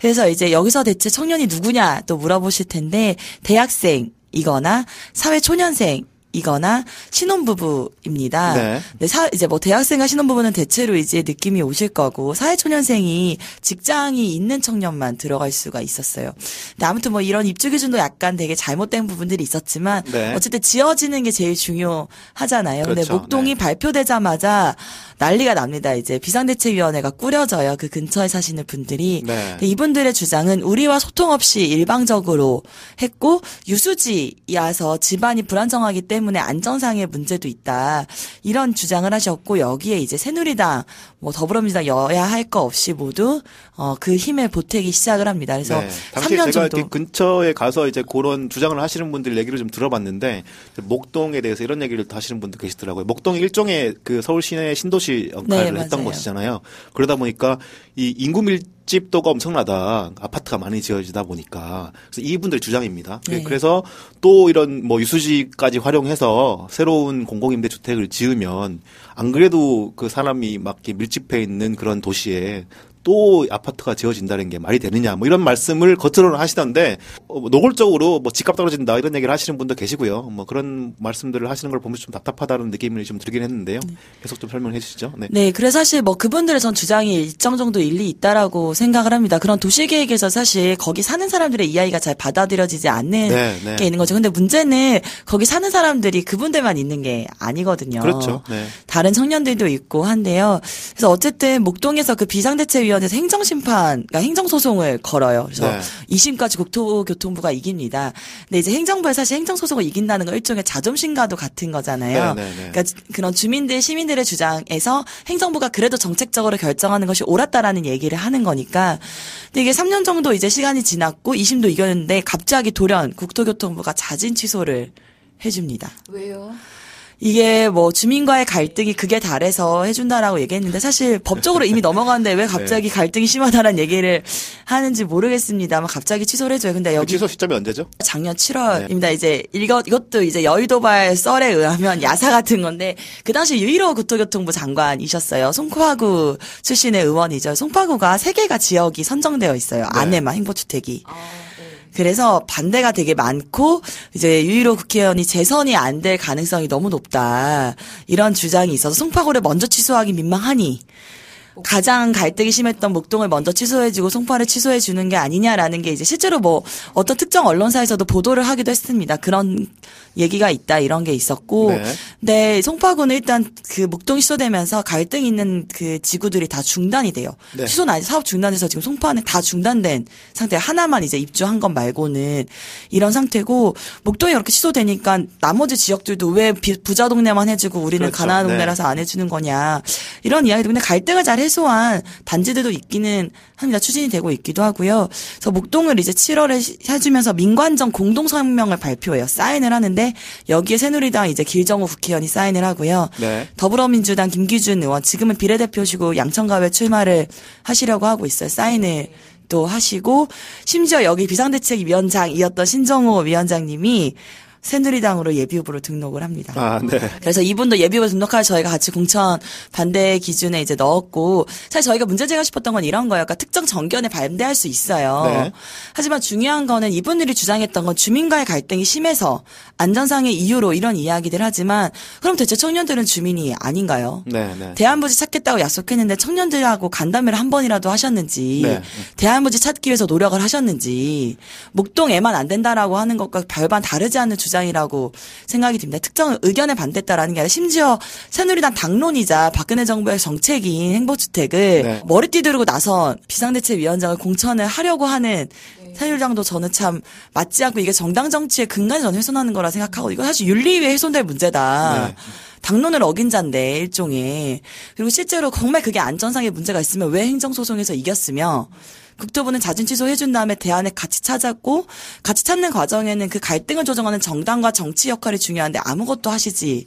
그래서 이제 여기서 대체 청년이 누구냐 또 물어보실 텐데 대학생이거나 사회 초년생 이거나 신혼부부입니다. 네. 네, 사, 이제 뭐 대학생과 신혼부부는 대체로 이제 느낌이 오실 거고 사회초년생이 직장이 있는 청년만 들어갈 수가 있었어요. 근데 아무튼 뭐 이런 입주 기준도 약간 되게 잘못된 부분들이 있었지만 네. 어쨌든 지어지는 게 제일 중요하잖아요. 근데 그렇죠. 목동이 네. 발표되자마자 난리가 납니다. 이제 비상대책위원회가 꾸려져요. 그 근처에 사시는 분들이. 네. 근데 이분들의 주장은 우리와 소통 없이 일방적으로 했고 유수지라서 집안이 불안정하기 때문에 안전상의 문제도 있다. 이런 주장을 하셨고 여기에 이제 새누리당, 뭐 더불어민주당 여야 할 거 없이 모두 어, 그 힘을 보태기 시작을 합니다. 그래서 네. 당시에 3년 제가 정도. 근처에 가서 이제 그런 주장을 하시는 분들 얘기를 좀 들어봤는데 목동에 대해서 이런 얘기를 또 하시는 분도 계시더라고요. 목동이 일종의 그 서울 시내 신도시 역할을 네, 했던 맞아요. 곳이잖아요. 그러다 보니까 이 인구 밀 집도가 엄청나다. 아파트가 많이 지어지다 보니까 그래서 이분들 주장입니다. 네. 그래서 또 이런 뭐 유수지까지 활용해서 새로운 공공임대 주택을 지으면 안 그래도 그 사람이 막 이렇게 밀집해 있는 그런 도시에 또 아파트가 지어진다는 게 말이 되느냐 뭐 이런 말씀을 겉으로는 하시던데 어, 뭐 노골적으로 뭐 집값 떨어진다 이런 얘기를 하시는 분도 계시고요. 뭐 그런 말씀들을 하시는 걸 보면서 좀 답답하다는 느낌이 좀 들긴 했는데요. 계속 좀 설명해 주시죠. 네. 네, 그래서 사실 뭐 그분들의 전 주장이 일정 정도 일리 있다라고 생각을 합니다. 그런 도시 계획에서 사실 거기 사는 사람들의 이야기가 잘 받아들여지지 않는 네, 네. 게 있는 거죠. 근데 문제는 거기 사는 사람들이 그분들만 있는 게 아니거든요. 그렇죠. 네. 다른 청년들도 있고 한데요. 그래서 어쨌든 목동에서 그 비상대책위원 회에서 행정심판, 그러니까 행정소송을 걸어요. 그래서 네. 2심까지 국토교통부가 이깁니다. 근데 이제 행정부에 사실 행정소송을 이긴다는 건 일종의 자존심과도 같은 거잖아요. 네, 네, 네. 그러니까 그런 주민들, 시민들의 주장에서 행정부가 그래도 정책적으로 결정하는 것이 옳았다라는 얘기를 하는 거니까. 근데 이게 3년 정도 이제 시간이 지났고 2심도 이겼는데 갑자기 돌연 국토교통부가 자진 취소를 해줍니다. 왜요? 이게 뭐 주민과의 갈등이 극에 달해서 해준다라고 얘기했는데 사실 법적으로 이미 넘어갔는데 왜 *laughs* 갑자기 갈등이 심하다는 얘기를 하는지 모르겠습니다만 갑자기 취소를 해줘요. 근데 그 여기 취소 시점이 언제죠? 작년 7월입니다. 이제 이것 이것도 이제 여의도발 썰에 의하면 야사 같은 건데 그 당시 유일호 국토교통부 장관이셨어요. 송파구 출신의 의원이죠. 송파구가 세 개가 지역이 선정되어 있어요. 안에만 행보주택이. 그래서 반대가 되게 많고 이제 유일호 국회의원이 재선이 안 될 가능성이 너무 높다. 이런 주장이 있어서 송파구를 먼저 취소하기 민망하니 가장 갈등이 심했던 목동을 먼저 취소해주고 송파를 취소해주는 게 아니냐라는 게 이제 실제로 뭐 어떤 특정 언론사에서도 보도를 하기도 했습니다. 그런 얘기가 있다 이런 게 있었고, 네. 네, 송파구는 일단 그 목동이 취소되면서 갈등 있는 그 지구들이 다 중단이 돼요. 네. 취소는 아니 사업 중단돼서 지금 송파는 다 중단된 상태. 하나만 이제 입주한 것 말고는 이런 상태고 목동이 이렇게 취소되니까 나머지 지역들도 왜 비- 부자 동네만 해주고 우리는 그렇죠. 가난한 네. 동네라서 안 해주는 거냐 이런 이야기도 근데 갈등을 잘 해 소한 단지들도 있기는 합니다. 추진이 되고 있기도 하고요. 그래서 목동을 이제 7월에 시- 해주면서 민관정 공동성명을 발표해요. 사인을 하는데 여기에 새누리당 이제 길정호 국회의원이 사인을 하고요. 네. 더불어민주당 김기준 의원 지금은 비례대표시고 양천갑에 출마를 하시려고 하고 있어요. 사인을 또 하시고 심지어 여기 비상대책위원장이었던 신정호 위원장님이 새누리당으로 예비후보로 등록을 합니다. 아, 네. 그래서 이분도 예비후보 등록할 저희가 같이 공천 반대 기준에 이제 넣었고 사실 저희가 문제제기하고 싶었던 건 이런 거예요. 그러니까 특정 정견에 반대할 수 있어요. 네. 하지만 중요한 거는 이분들이 주장했던 건 주민과의 갈등이 심해서 안전상의 이유로 이런 이야기들 하지만 그럼 대체 청년들은 주민이 아닌가요? 네, 네. 대한부지 찾겠다고 약속했는데 청년들하고 간담회를 한 번이라도 하셨는지 네. 대한부지 찾기 위해서 노력을 하셨는지 목동에만 안 된다라고 하는 것과 별반 다르지 않는 주장 이라고 생각이 듭니다. 특정 의견에 반대했다라는 게 아니라 심지어 새누리당 당론이자 박근혜 정부의 정책인 행복주택을 네. 머리띠 두르고 나선 비상대책위원장을 공천을 하려고 하는 새누리당도 저는 참 맞지 않고 이게 정당 정치의 근간을 저는 훼손하는 거라 생각하고 이거 사실 윤리위에 훼손될 문제다. 네. 당론을 어긴 자인데 일종의 그리고 실제로 정말 그게 안전상의 문제가 있으면 왜 행정소송에서 이겼으며 국토부는 자진 취소해준 다음에 대안을 같이 찾았고 같이 찾는 과정에는 그 갈등을 조정하는 정당과 정치 역할이 중요한데 아무것도 하시지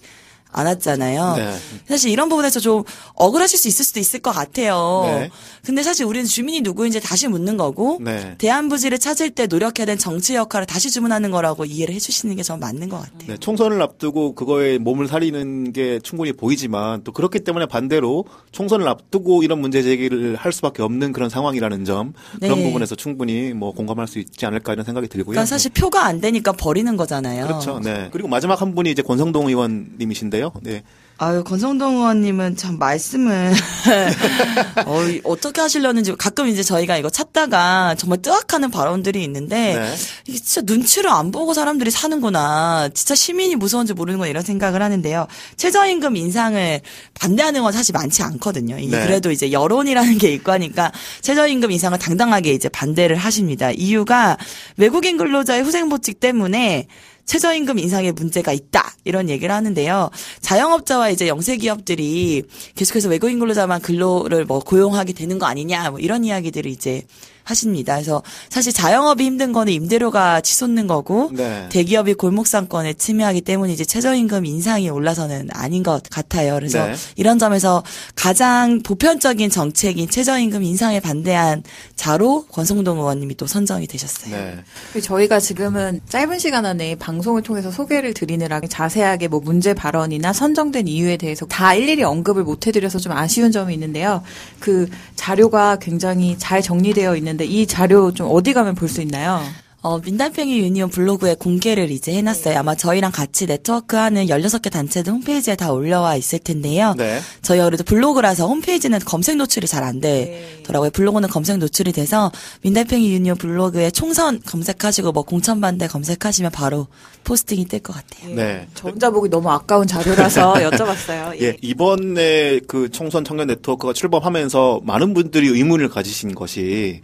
않았잖아요. 네. 사실 이런 부분에서 좀 억울하실 수 있을 수도 있을 것 같아요. 네. 근데 사실 우리는 주민이 누구인지 다시 묻는 거고 네. 대안부지를 찾을 때 노력해야 되는 정치 역할을 다시 주문하는 거라고 이해를 해주시는 게 전 맞는 것 같아요. 네, 총선을 앞두고 그거에 몸을 사리는 게 충분히 보이지만 또 그렇기 때문에 반대로 총선을 앞두고 이런 문제 제기를 할 수밖에 없는 그런 상황이라는 점 그런 네. 부분에서 충분히 뭐 공감할 수 있지 않을까 이런 생각이 들고요. 그러니까 사실 표가 안 되니까 버리는 거잖아요. 그렇죠. 네. 그리고 마지막 한 분이 이제 권성동 의원님이신데 요. 네. 아유 권성동 의원님은 참 말씀을 *laughs* 어, 어떻게 하시려는지 가끔 이제 저희가 이거 찾다가 정말 뜨악하는 발언들이 있는데 네. 이게 진짜 눈치를 안 보고 사람들이 사는구나. 진짜 시민이 무서운지 모르는 거 이런 생각을 하는데요. 최저임금 인상을 반대하는 건 사실 많지 않거든요. 이게 네. 그래도 이제 여론이라는 게 있고 하니까 최저임금 인상을 당당하게 이제 반대를 하십니다. 이유가 외국인 근로자의 후생보직 때문에 최저임금 인상에 문제가 있다 이런 얘기를 하는데요. 자영업자와 이제 영세 기업들이 계속해서 외국인 근로자만 근로를 뭐 고용하게 되는 거 아니냐 뭐 이런 이야기들을 이제 하십니다. 그래서 사실 자영업이 힘든 거는 임대료가 치솟는 거고 네. 대기업이 골목 상권을 침해하기 때문에 이제 최저임금 인상이 올라서는 아닌 것 같아요. 그래서 네. 이런 점에서 가장 보편적인 정책인 최저임금 인상에 반대한 자로 권성동 의원님이 또 선정이 되셨어요. 네. 그리고 저희가 지금은 짧은 시간 안에 방송을 통해서 소개를 드리느라 자세하게 뭐 문제 발언이나 선정된 이유에 대해서 다 일일이 언급을 못 해드려서 좀 아쉬운 점이 있는데요. 그 자료가 굉장히 잘 정리되어 있는데 이 자료 좀 어디 가면 볼 수 있나요? 어, 민달팽이 유니온 블로그에 공개를 이제 해놨어요. 아마 저희랑 같이 네트워크하는 16개 단체들 홈페이지에 다 올라와 있을 텐데요. 네. 저희가 그래도 블로그라서 홈페이지는 검색 노출이 잘 안 되더라고요. 블로그는 검색 노출이 돼서 민달팽이 유니온 블로그에 총선 검색하시고 뭐 공천반대 검색하시면 바로 포스팅이 뜰 것 같아요. 네. 저 혼자 보기 너무 아까운 자료라서 *laughs* 여쭤봤어요. 예, 이번에 그 총선 청년 네트워크가 출범하면서 많은 분들이 의문을 가지신 것이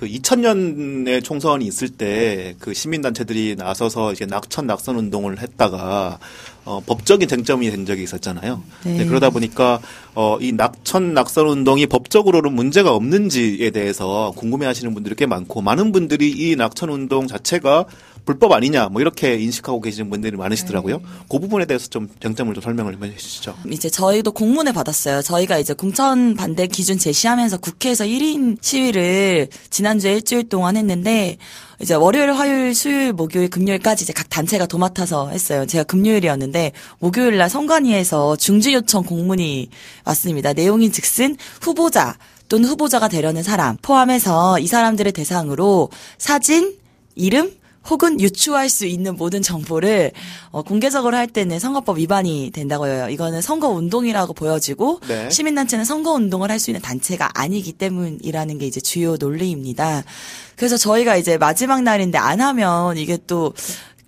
그 2000년에 총선이 있을 때 그 시민단체들이 나서서 이제 낙천 낙선 운동을 했다가 어, 법적인 쟁점이 된 적이 있었잖아요. 네. 네, 그러다 보니까 어, 이 낙천 낙선 운동이 법적으로는 문제가 없는지에 대해서 궁금해하시는 분들이 꽤 많고 많은 분들이 이 낙천 운동 자체가 불법 아니냐 뭐 이렇게 인식하고 계시는 분들이 많으시더라고요. 그 부분에 대해서 좀 쟁점을 좀 설명을 좀 해주시죠. 이제 저희도 공문을 받았어요. 저희가 이제 공천 반대 기준 제시하면서 국회에서 1인 시위를 지난주에 일주일 동안 했는데 이제 월요일, 화요일, 수요일, 목요일, 금요일까지 이제 각 단체가 도맡아서 했어요. 제가 금요일이었는데 목요일 날 선관위에서 중지 요청 공문이 왔습니다. 내용인 즉슨 후보자 또는 후보자가 되려는 사람 포함해서 이 사람들을 대상으로 사진 이름 혹은 유추할 수 있는 모든 정보를 어, 공개적으로 할 때는 선거법 위반이 된다고 해요. 이거는 선거 운동이라고 보여지고 네. 시민단체는 선거 운동을 할 수 있는 단체가 아니기 때문이라는 게 이제 주요 논리입니다. 그래서 저희가 이제 마지막 날인데 안 하면 이게 또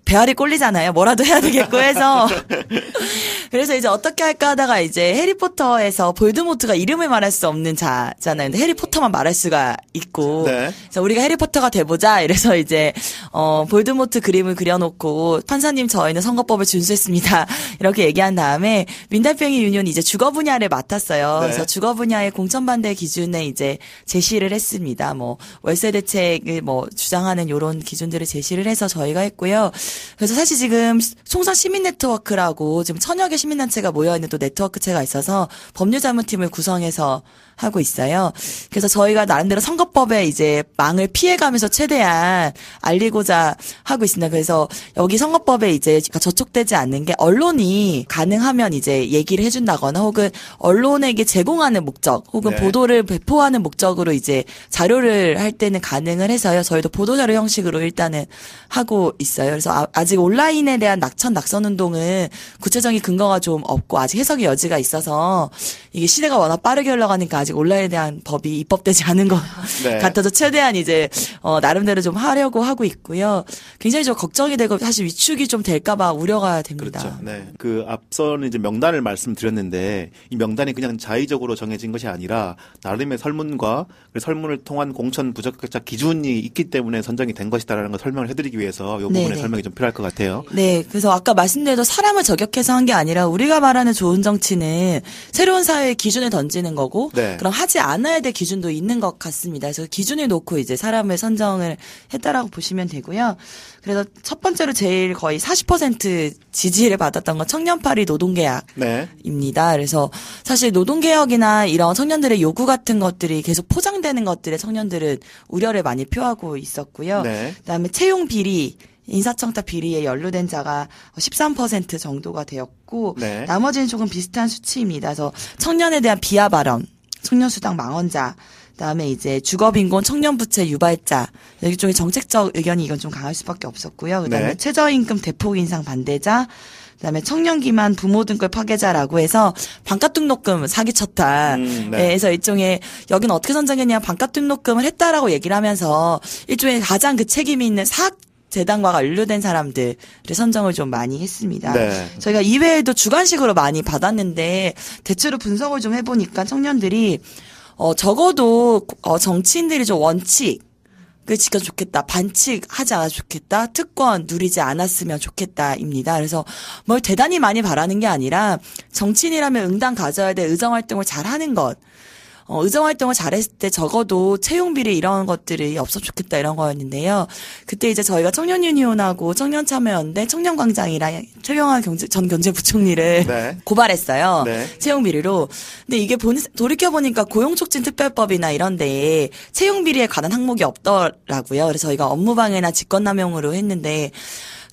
배알이 꼴리잖아요. 뭐라도 해야 되겠고 해서. *laughs* 그래서 이제 어떻게 할까 하다가 이제 해리포터에서 볼드모트가 이름을 말할 수 없는 자잖아요. 근데 해리포터만 말할 수가 있고. 네. 그래서 우리가 해리포터가 돼보자. 이래서 이제, 어, 볼드모트 그림을 그려놓고 판사님 저희는 선거법을 준수했습니다. *laughs* 이렇게 얘기한 다음에 민달팽이 유니온이 이제 주거 분야를 맡았어요. 네. 그래서 주거 분야의 공천 반대 기준에 이제 제시를 했습니다. 뭐 월세 대책을 뭐 주장하는 요런 기준들을 제시를 해서 저희가 했고요. 그래서 사실 지금 송산 시민 네트워크라고 지금 천여 개 시민단체가 모여 있는 또 네트워크체가 있어서 법률자문팀을 구성해서 하고 있어요. 그래서 저희가 나름대로 선거법에 이제 망을 피해가면서 최대한 알리고자 하고 있습니다. 그래서 여기 선거법에 이제 저촉되지 않는 게 언론이 가능하면 이제 얘기를 해준다거나 혹은 언론에게 제공하는 목적 혹은 네. 보도를 배포하는 목적으로 이제 자료를 할 때는 가능을 해서요. 저희도 보도자료 형식으로 일단은 하고 있어요. 그래서 아- 아직 온라인에 대한 낙천 낙선 운동은 구체적인 근거가 좀 없고 아직 해석의 여지가 있어서 이게 시대가 워낙 빠르게 흘러가니까 아직 온라인에 대한 법이 입법되지 않은 것 네. 같아서 최대한 이제 어 나름대로 좀 하려고 하고 있고요. 굉장히 좀 걱정이 되고 사실 위축이 좀 될까봐 우려가 됩니다. 그렇죠. 네. 그 앞서는 이제 명단을 말씀드렸는데 이 명단이 그냥 자의적으로 정해진 것이 아니라 나름의 설문과 그 설문을 통한 공천 부적격자 기준이 있기 때문에 선정이 된 것이다라는 걸 설명을 해드리기 위해서 이 부분에 네네. 설명이 좀 필요할 것 같아요. 네, 그래서 아까 말씀드린 사람을 저격해서 한 게 아니라 우리가 말하는 좋은 정치는 새로운 사회의 기준을 던지는 거고 네. 그럼 하지 않아야 될 기준도 있는 것 같습니다. 그래서 기준을 놓고 이제 사람을 선정을 했다라고 보시면 되고요. 그래서 첫 번째로 제일 거의 40% 지지를 받았던 건 청년파리 노동계약. 네. 입니다. 그래서 사실 노동개혁이나 이런 청년들의 요구 같은 것들이 계속 포장되는 것들에 청년들은 우려를 많이 표하고 있었고요. 네. 그다음에 채용 비리 인사청탁 비리에 연루된 자가 13% 정도가 되었고 네. 나머지는 조금 비슷한 수치입니다. 그래서 청년에 대한 비하 발언, 청년수당 망언자, 그다음에 이제 주거빈곤 청년부채 유발자 여기 쪽에 정책적 의견이 이건 좀 강할 수밖에 없었고요. 그다음에 네. 최저임금 대폭 인상 반대자. 그다음에 청년 기만 부모 등급 파괴자라고 해서 반값 등록금 사기쳤다. 음, 네. 네, 그래서 일종의 여기는 어떻게 선정했냐 반값 등록금을 했다라고 얘기를 하면서 일종의 가장 그 책임이 있는 사학 재단과 연루된 사람들을 선정을 좀 많이 했습니다. 네. 저희가 이외에도 주관식으로 많이 받았는데 대체로 분석을 좀 해보니까 청년들이 어 적어도 어 정치인들이 좀 원칙 그 지켜 좋겠다. 반칙 하지 않아 좋겠다. 특권 누리지 않았으면 좋겠다입니다. 그래서 뭘 대단히 많이 바라는 게 아니라 정치인이라면 응당 가져야 될 의정 활동을 잘 하는 것. 어, 의정 활동을 잘했을 때 적어도 채용 비리 이런 것들이 없었으면 좋겠다 이런 거였는데요. 그때 이제 저희가 청년 유니온하고 청년 참여연대 청년 광장이랑 최경환 경제, 전 경제부총리를 네. *laughs* 고발했어요. 네. 채용 비리로. 근데 이게 돌이켜 보니까 고용 촉진 특별법이나 이런데 채용 비리에 관한 항목이 없더라고요. 그래서 저희가 업무방해나 직권남용으로 했는데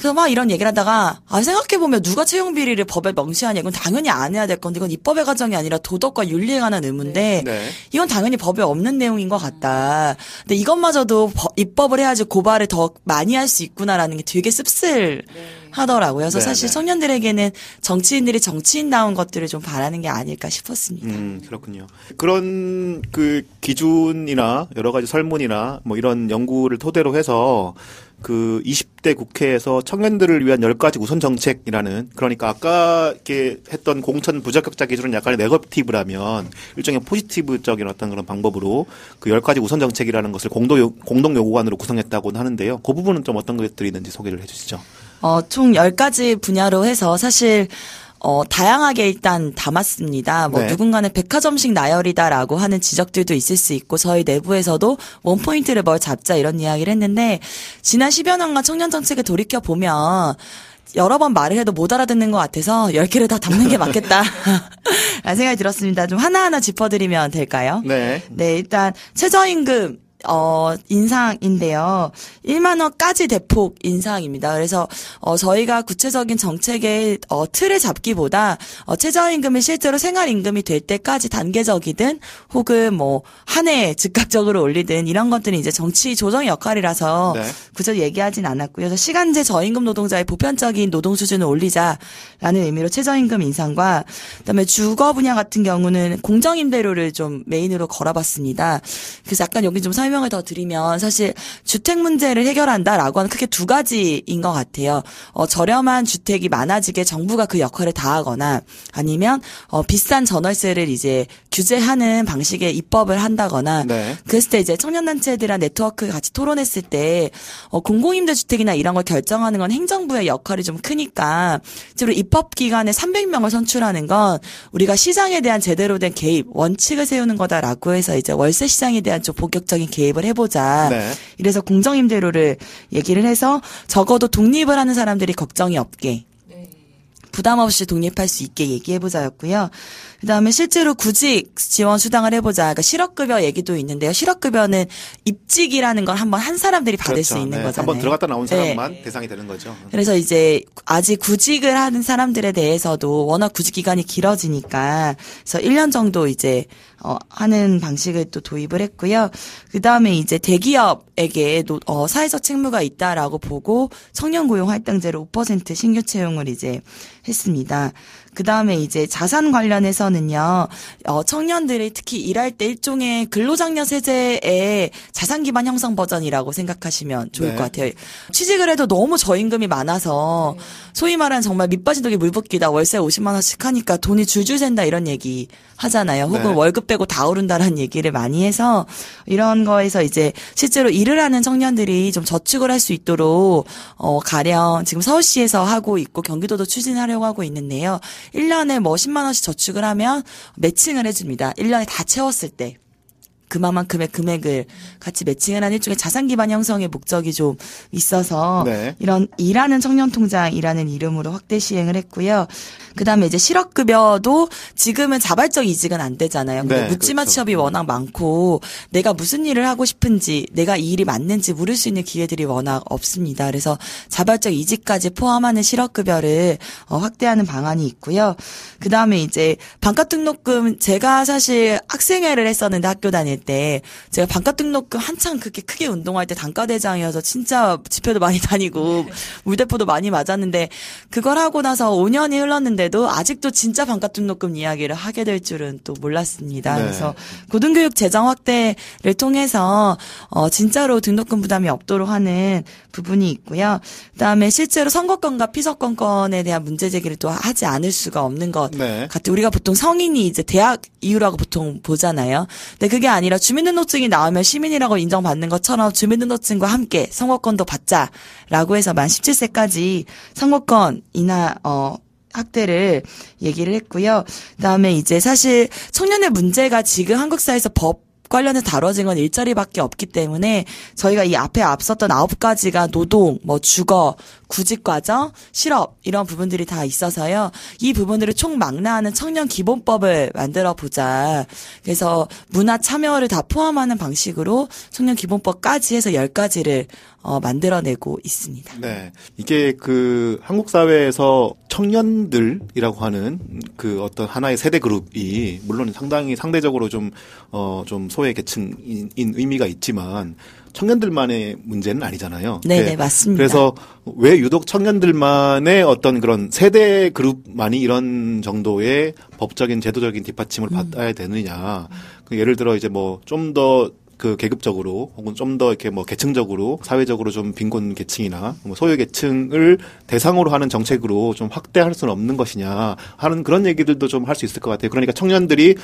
그래서 막 이런 얘기를 하다가 아 생각해보면 누가 채용 비리를 법에 명시하냐 이건 당연히 안 해야 될 건데 이건 입법의 과정이 아니라 도덕과 윤리에 관한 의무인데 네. 이건 당연히 법에 없는 내용인 것 같다. 근데 이것마저도 법- 입법을 해야지 고발을 더 많이 할 수 있구나라는 게 되게 씁쓸하더라고요. 그래서 네, 사실 네. 청년들에게는 정치인들이 정치인다운 것들을 좀 바라는 게 아닐까 싶었습니다. 음, 그렇군요. 그런 그 기준이나 여러 가지 설문이나 뭐 이런 연구를 토대로 해서 그 20 대 국회에서 청년들을 위한 10가지 우선 정책이라는 그러니까 아까 이렇게 했던 공천 부적격자 기준은 약간의 네거티브라면 일종의 포지티브적인 어떤 그런 방법으로 그 10가지 우선 정책이라는 것을 공동 요- 공동 요구안으로 구성했다고 하는데요. 그 부분은 좀 어떤 것들이 있는지 소개를 해 주시죠. 어, 총 10가지 분야로 해서 사실 어, 다양하게 일단 담았습니다. 뭐 네. 누군가는 백화점식 나열이다라고 하는 지적들도 있을 수 있고 저희 내부에서도 원포인트를 뭘 잡자 이런 이야기를 했는데 지난 10여 년간 청년 정책을 돌이켜 보면 여러 번 말을 해도 못 알아듣는 것 같아서 10개를 다 담는 게 맞겠다. *laughs* 라는 생각이 들었습니다. 좀 하나하나 짚어드리면 될까요? 네. 네, 일단 최저임금 어, 인상인데요. 1만 원까지 대폭 인상입니다. 그래서 어, 저희가 구체적인 정책의 어, 틀을 잡기보다 어, 최저임금이 실제로 생활임금이 될 때까지 단계적이든 혹은 뭐 한 해에 즉각적으로 올리든 이런 것들은 이제 정치 조정 역할이라서 네. 구체적으로 얘기하진 않았고요. 그래서 시간제 저임금 노동자의 보편적인 노동 수준을 올리자라는 의미로 최저임금 인상과 그 다음에 주거 분야 같은 경우는 공정임대료를 좀 메인으로 걸어봤습니다. 그래서 약간 여기 좀 설 명을 더 드리면 사실 주택 문제를 해결한다라고 하는 크게 두 가지인 것 같아요. 어, 저렴한 주택이 많아지게 정부가 그 역할을 다하거나 아니면 어, 비싼 전월세를 이제 규제하는 방식의 입법을 한다거나 네. 그랬을 때 이제 청년단체들이랑 네트워크 같이 토론했을 때, 어, 공공임대주택이나 이런 걸 결정하는 건 행정부의 역할이 좀 크니까, 실제로 입법기관에 300명을 선출하는 건 우리가 시장에 대한 제대로 된 개입, 원칙을 세우는 거다라고 해서 이제 월세 시장에 대한 좀 본격적인 개입 을 해보자. 네. 이래서 공정임대료를 얘기를 해서 적어도 독립을 하는 사람들이 걱정이 없게 부담 없이 독립할 수 있게 얘기해보자였고요. 그 다음에 실제로 구직 지원 수당을 해보자. 그러니까 실업급여 얘기도 있는데요. 실업급여는 입직이라는 걸 한번 한 사람들이 받을 수 있는 네. 거잖아요. 한번 들어갔다 나온 네. 사람만 대상이 되는 거죠. 그래서 이제 아직 구직을 하는 사람들에 대해서도 워낙 구직 기간이 길어지니까 그래서 1년 정도 이제 어 하는 방식을 또 도입을 했고요. 그 다음에 이제 대기업에게 노, 어 사회적 책무가 있다라고 보고 청년 고용 할당제로 5% 신규 채용을 이제 했습니다. 그 다음에 이제 자산 관련해서는요, 어, 청년들이 특히 일할 때 일종의 근로장려 세제의 자산 기반 형성 버전이라고 생각하시면 좋을 네. 것 같아요. 취직을 해도 너무 저임금이 많아서 소위 말하는 정말 밑빠진 독이 물 붓기다 월세 50만 원씩 하니까 돈이 줄줄 샌다 이런 얘기 하잖아요. 혹은 네. 월급 빼고 다 오른다라는 얘기를 많이 해서 이런 거에서 이제 실제로 일을 하는 청년들이 좀 저축을 할 수 있도록 어 가령 지금 서울시에서 하고 있고 경기도도 추진하려고 하고 있는데요. 1년에 뭐 10만 원씩 저축을 하면 매칭을 해 줍니다. 1년에 다 채웠을 때. 그만큼의 금액을 같이 매칭을 하는 일종의 자산 기반 형성의 목적이 좀 있어서 네. 이런 일하는 청년 통장이라는 이름으로 확대 시행을 했고요. 그다음에 이제 실업 급여도 지금은 자발적 이직은 안 되잖아요. 근데 네, 묻지마 그렇죠. 취업이 워낙 많고 내가 무슨 일을 하고 싶은지 내가 이 일이 맞는지 물을 수 있는 기회들이 워낙 없습니다. 그래서 자발적 이직까지 포함하는 실업 급여를 어, 확대하는 방안이 있고요. 그다음에 이제 반값 등록금 제가 사실 학생회를 했었는데 학교 다닐 때 제가 반값 등록금 한창 그렇게 크게 운동할 때 단과대장이어서 진짜 집회도 많이 다니고 물대포도 많이 맞았는데 그걸 하고 나서 5년이 흘렀는데도 아직도 진짜 반값 등록금 이야기를 하게 될 줄은 또 몰랐습니다. 네. 그래서 고등교육 재정 확대를 통해서 어 진짜로 등록금 부담이 없도록 하는 부분이 있고요. 그다음에 실제로 선거권과 피선거권에 대한 문제 제기를 또 하지 않을 수가 없는 것 네. 같아요. 우리가 보통 성인이 이제 대학 이후라고 보통 보잖아요. 근데 그게 아니라 주민등록증이 나오면 시민이라고 인정받는 것처럼 주민등록증과 함께 선거권도 받자라고 해서 만 17세까지 선거권이나 어 확대를 얘기를 했고요. 그다음에 이제 사실 청년의 문제가 지금 한국 사회에서 법 관련해서 다뤄진 건 일자리밖에 없기 때문에 저희가 이 앞에 앞섰던 아홉 가지가 노동, 뭐 주거, 구직 과정, 실업 이런 부분들이 다 있어서요. 이 부분들을 총망라하는 청년 기본법을 만들어 보자. 그래서 문화 참여를 다 포함하는 방식으로 청년 기본법까지 해서 열 가지를 어, 만들어내고 있습니다. 네. 이게 그 한국 사회에서 청년들이라고 하는 그 어떤 하나의 세대 그룹이 물론 상당히 상대적으로 좀, 어, 좀 소외 계층인 의미가 있지만 청년들만의 문제는 아니잖아요. 네네, 네. 맞습니다. 그래서 왜 유독 청년들만의 어떤 그런 세대 그룹만이 이런 정도의 법적인 제도적인 뒷받침을 음. 받아야 되느냐. 그 예를 들어 이제 뭐 좀 더 그 계급적으로 혹은 좀 더 이렇게 뭐 계층적으로 사회적으로 좀 빈곤 계층이나 뭐 소외 계층을 대상으로 하는 정책으로 좀 확대할 수는 없는 것이냐 하는 그런 얘기들도 좀 할 수 있을 것 같아요. 그러니까 청년들이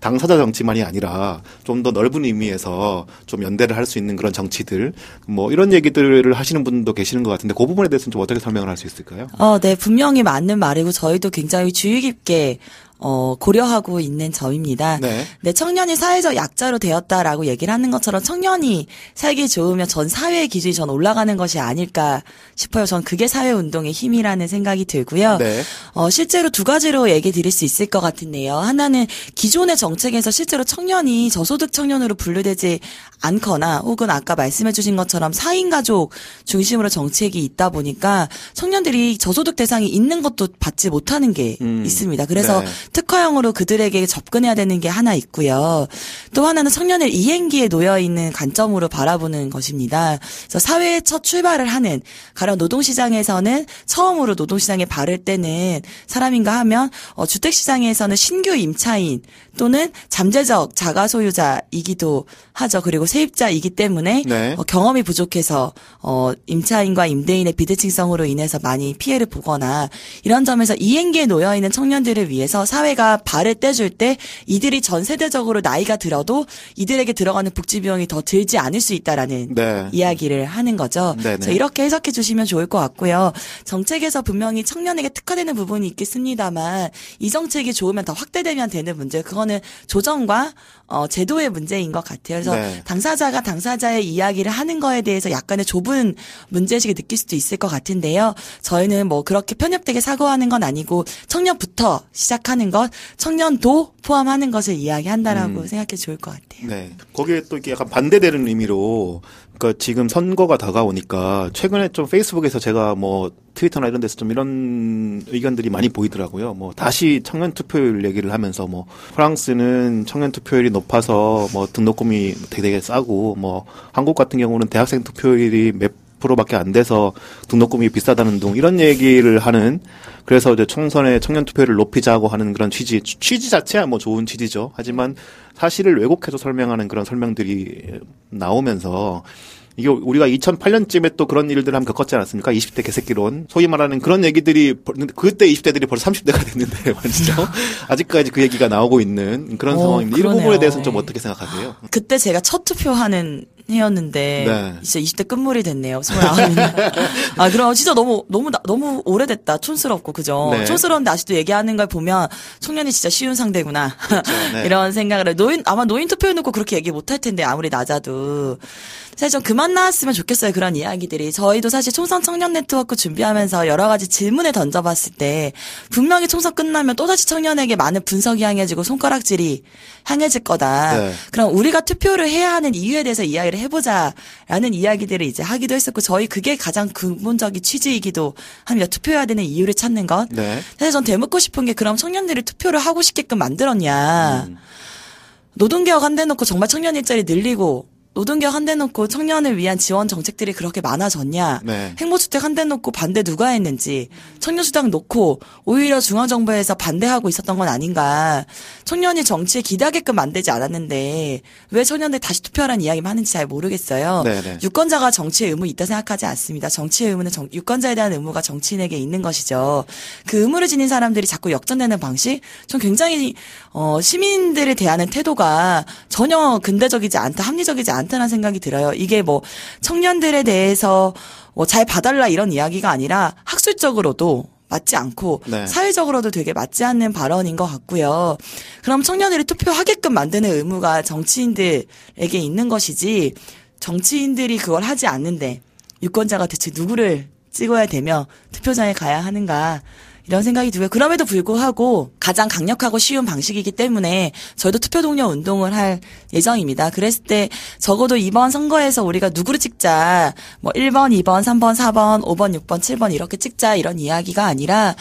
당사자 정치만이 아니라 좀 더 넓은 의미에서 좀 연대를 할 수 있는 그런 정치들 뭐 이런 얘기들을 하시는 분도 계시는 것 같은데 그 부분에 대해서는 좀 어떻게 설명을 할 수 있을까요? 어, 네, 분명히 맞는 말이고 저희도 굉장히 주의 깊게 어, 고려하고 있는 점입니다. 네. 네, 청년이 사회적 약자로 되었다라고 얘기를 하는 것처럼 청년이 살기 좋으면 전 사회의 기준이 전 올라가는 것이 아닐까 싶어요. 전 그게 사회 운동의 힘이라는 생각이 들고요. 네. 어, 실제로 두 가지로 얘기 드릴 수 있을 것 같은데요. 하나는 기존의 정책에서 실제로 청년이 저소득 청년으로 분류되지 않거나 혹은 아까 말씀해 주신 것처럼 4인 가족 중심으로 정책이 있다 보니까 청년들이 저소득 대상이 있는 것도 받지 못하는 게 음. 있습니다. 그래서 네. 특화형으로 그들에게 접근해야 되는 게 하나 있고요. 또 하나는 청년을 이행기에 놓여 있는 관점으로 바라보는 것입니다. 그래서 사회의 첫 출발을 하는 가령 노동시장에서는 처음으로 노동시장에 바를 때는 사람인가 하면 어, 주택시장에서는 신규 임차인 또는 잠재적 자가 소유자이기도 하죠. 그리고 세입자이기 때문에 네. 어, 경험이 부족해서 어, 임차인과 임대인의 비대칭성으로 인해서 많이 피해를 보거나 이런 점에서 이행기에 놓여 있는 청년들을 위해서 사회가 발을 떼줄 때 이들이 전 세대적으로 나이가 들어도 이들에게 들어가는 복지 비용이 더 들지 않을 수 있다라는 네. 이야기를 하는 거죠. 그래서 이렇게 해석해 주시면 좋을 것 같고요. 정책에서 분명히 청년에게 특화되는 부분이 있겠습니다만 이 정책이 좋으면 더 확대되면 되는 문제 그거는 조정과 어, 제도의 문제인 것 같아요. 그래서 네. 당사자가 당사자의 이야기를 하는 거에 대해서 약간의 좁은 문제의식을 느낄 수도 있을 것 같은데요. 저희는 뭐 그렇게 편협되게 사고하는 건 아니고 청년부터 시작하는 것, 청년도 포함하는 것을 이야기한다라고 음. 생각해 좋을 것 같아요. 네. 거기에 또 이게 약간 반대되는 의미로, 그러니까 지금 선거가 다가오니까 최근에 좀 페이스북에서 제가 뭐 트위터나 이런 데서 좀 이런 의견들이 많이 보이더라고요. 뭐 다시 청년 투표율 얘기를 하면서 뭐 프랑스는 청년 투표율이 높아서 뭐 등록금이 되게, 싸고 뭐 한국 같은 경우는 대학생 투표율이 몇 프로밖에 안 돼서 등록금이 비싸다는 등 이런 얘기를 하는 그래서 이제 총선에 청년 투표율을 높이자고 하는 그런 취지 취- 취지 자체야 뭐 좋은 취지죠. 하지만 사실을 왜곡해서 설명하는 그런 설명들이 나오면서 이게 우리가 2008년쯤에 또 그런 일들을 한번 겪었지 않았습니까? 20대 개새끼론. 소위 말하는 그런 얘기들이 벌- 그때 20대들이 벌써 30대가 됐는데 *laughs* 말이죠. 아직까지 그 얘기가 나오고 있는 그런 어, 상황입니다. 이 그러네요. 부분에 대해서는 좀 네. 어떻게 생각하세요? 그때 제가 첫 투표하는 해였는데 네. 진짜 20대 끝물이 됐네요. 29이면. *laughs* 아, 그럼 진짜 너무 너무 나- 너무 오래됐다. 촌스럽고 그죠? 네. 촌스러운데 아직도 얘기하는 걸 보면 청년이 진짜 쉬운 상대구나. *laughs* 네. 이런 생각을 해. 노인 아마 노인 투표해 놓고 그렇게 얘기 못 할 텐데 아무리 낮아도 사실 좀 그만 나왔으면 좋겠어요. 그런 이야기들이. 저희도 사실 총선 청년 네트워크 준비하면서 여러 가지 질문을 던져봤을 때 분명히 총선 끝나면 또 다시 청년에게 많은 분석이 향해지고 손가락질이 향해질 거다. 네. 그럼 우리가 투표를 해야 하는 이유에 대해서 이야기를 해보자라는 이야기들을 이제 하기도 했었고 저희 그게 가장 근본적인 취지이기도 합니다. 투표해야 되는 이유를 찾는 것. 네. 사실 전 되묻고 싶은 게 그럼 청년들이 투표를 하고 싶게끔 만들었냐. 음. 노동개혁 한대 놓고 정말 청년 일자리 늘리고 노동개혁 한대 놓고 청년을 위한 지원 정책들이 그렇게 많아졌냐. 네. 행보주택 한대 놓고 반대 누가 했는지 청년수당 놓고 오히려 중앙정부에서 반대하고 있었던 건 아닌가. 청년이 정치에 기대하게끔 만들지 않았는데 왜 청년들 다시 투표하라는 이야기만 하는지 잘 모르겠어요. 네네. 유권자가 정치의 의무 있다 생각하지 않습니다. 정치의 의무는 정- 유권자에 대한 의무가 정치인에게 있는 것이죠. 그 의무를 지닌 사람들이 자꾸 역전되는 방식, 전 굉장히 어, 시민들을 대하는 태도가 전혀 근대적이지 않다, 합리적이지 않다는 생각이 들어요. 이게 뭐 청년들에 대해서 뭐 잘 봐달라 이런 이야기가 아니라 학술적으로도 맞지 않고 네. 사회적으로도 되게 맞지 않는 발언인 것 같고요. 그럼 청년들이 투표하게끔 만드는 의무가 정치인들에게 있는 것이지 정치인들이 그걸 하지 않는데 유권자가 대체 누구를 찍어야 되며 투표장에 가야 하는가 이런 생각이 들고요. 그럼에도 불구하고 가장 강력하고 쉬운 방식이기 때문에 저희도 투표 동료 운동을 할 예정입니다. 그랬을 때 적어도 이번 선거에서 우리가 누구를 찍자 뭐 1번, 2번, 3번, 4번, 5번, 6번, 7번 이렇게 찍자 이런 이야기가 아니라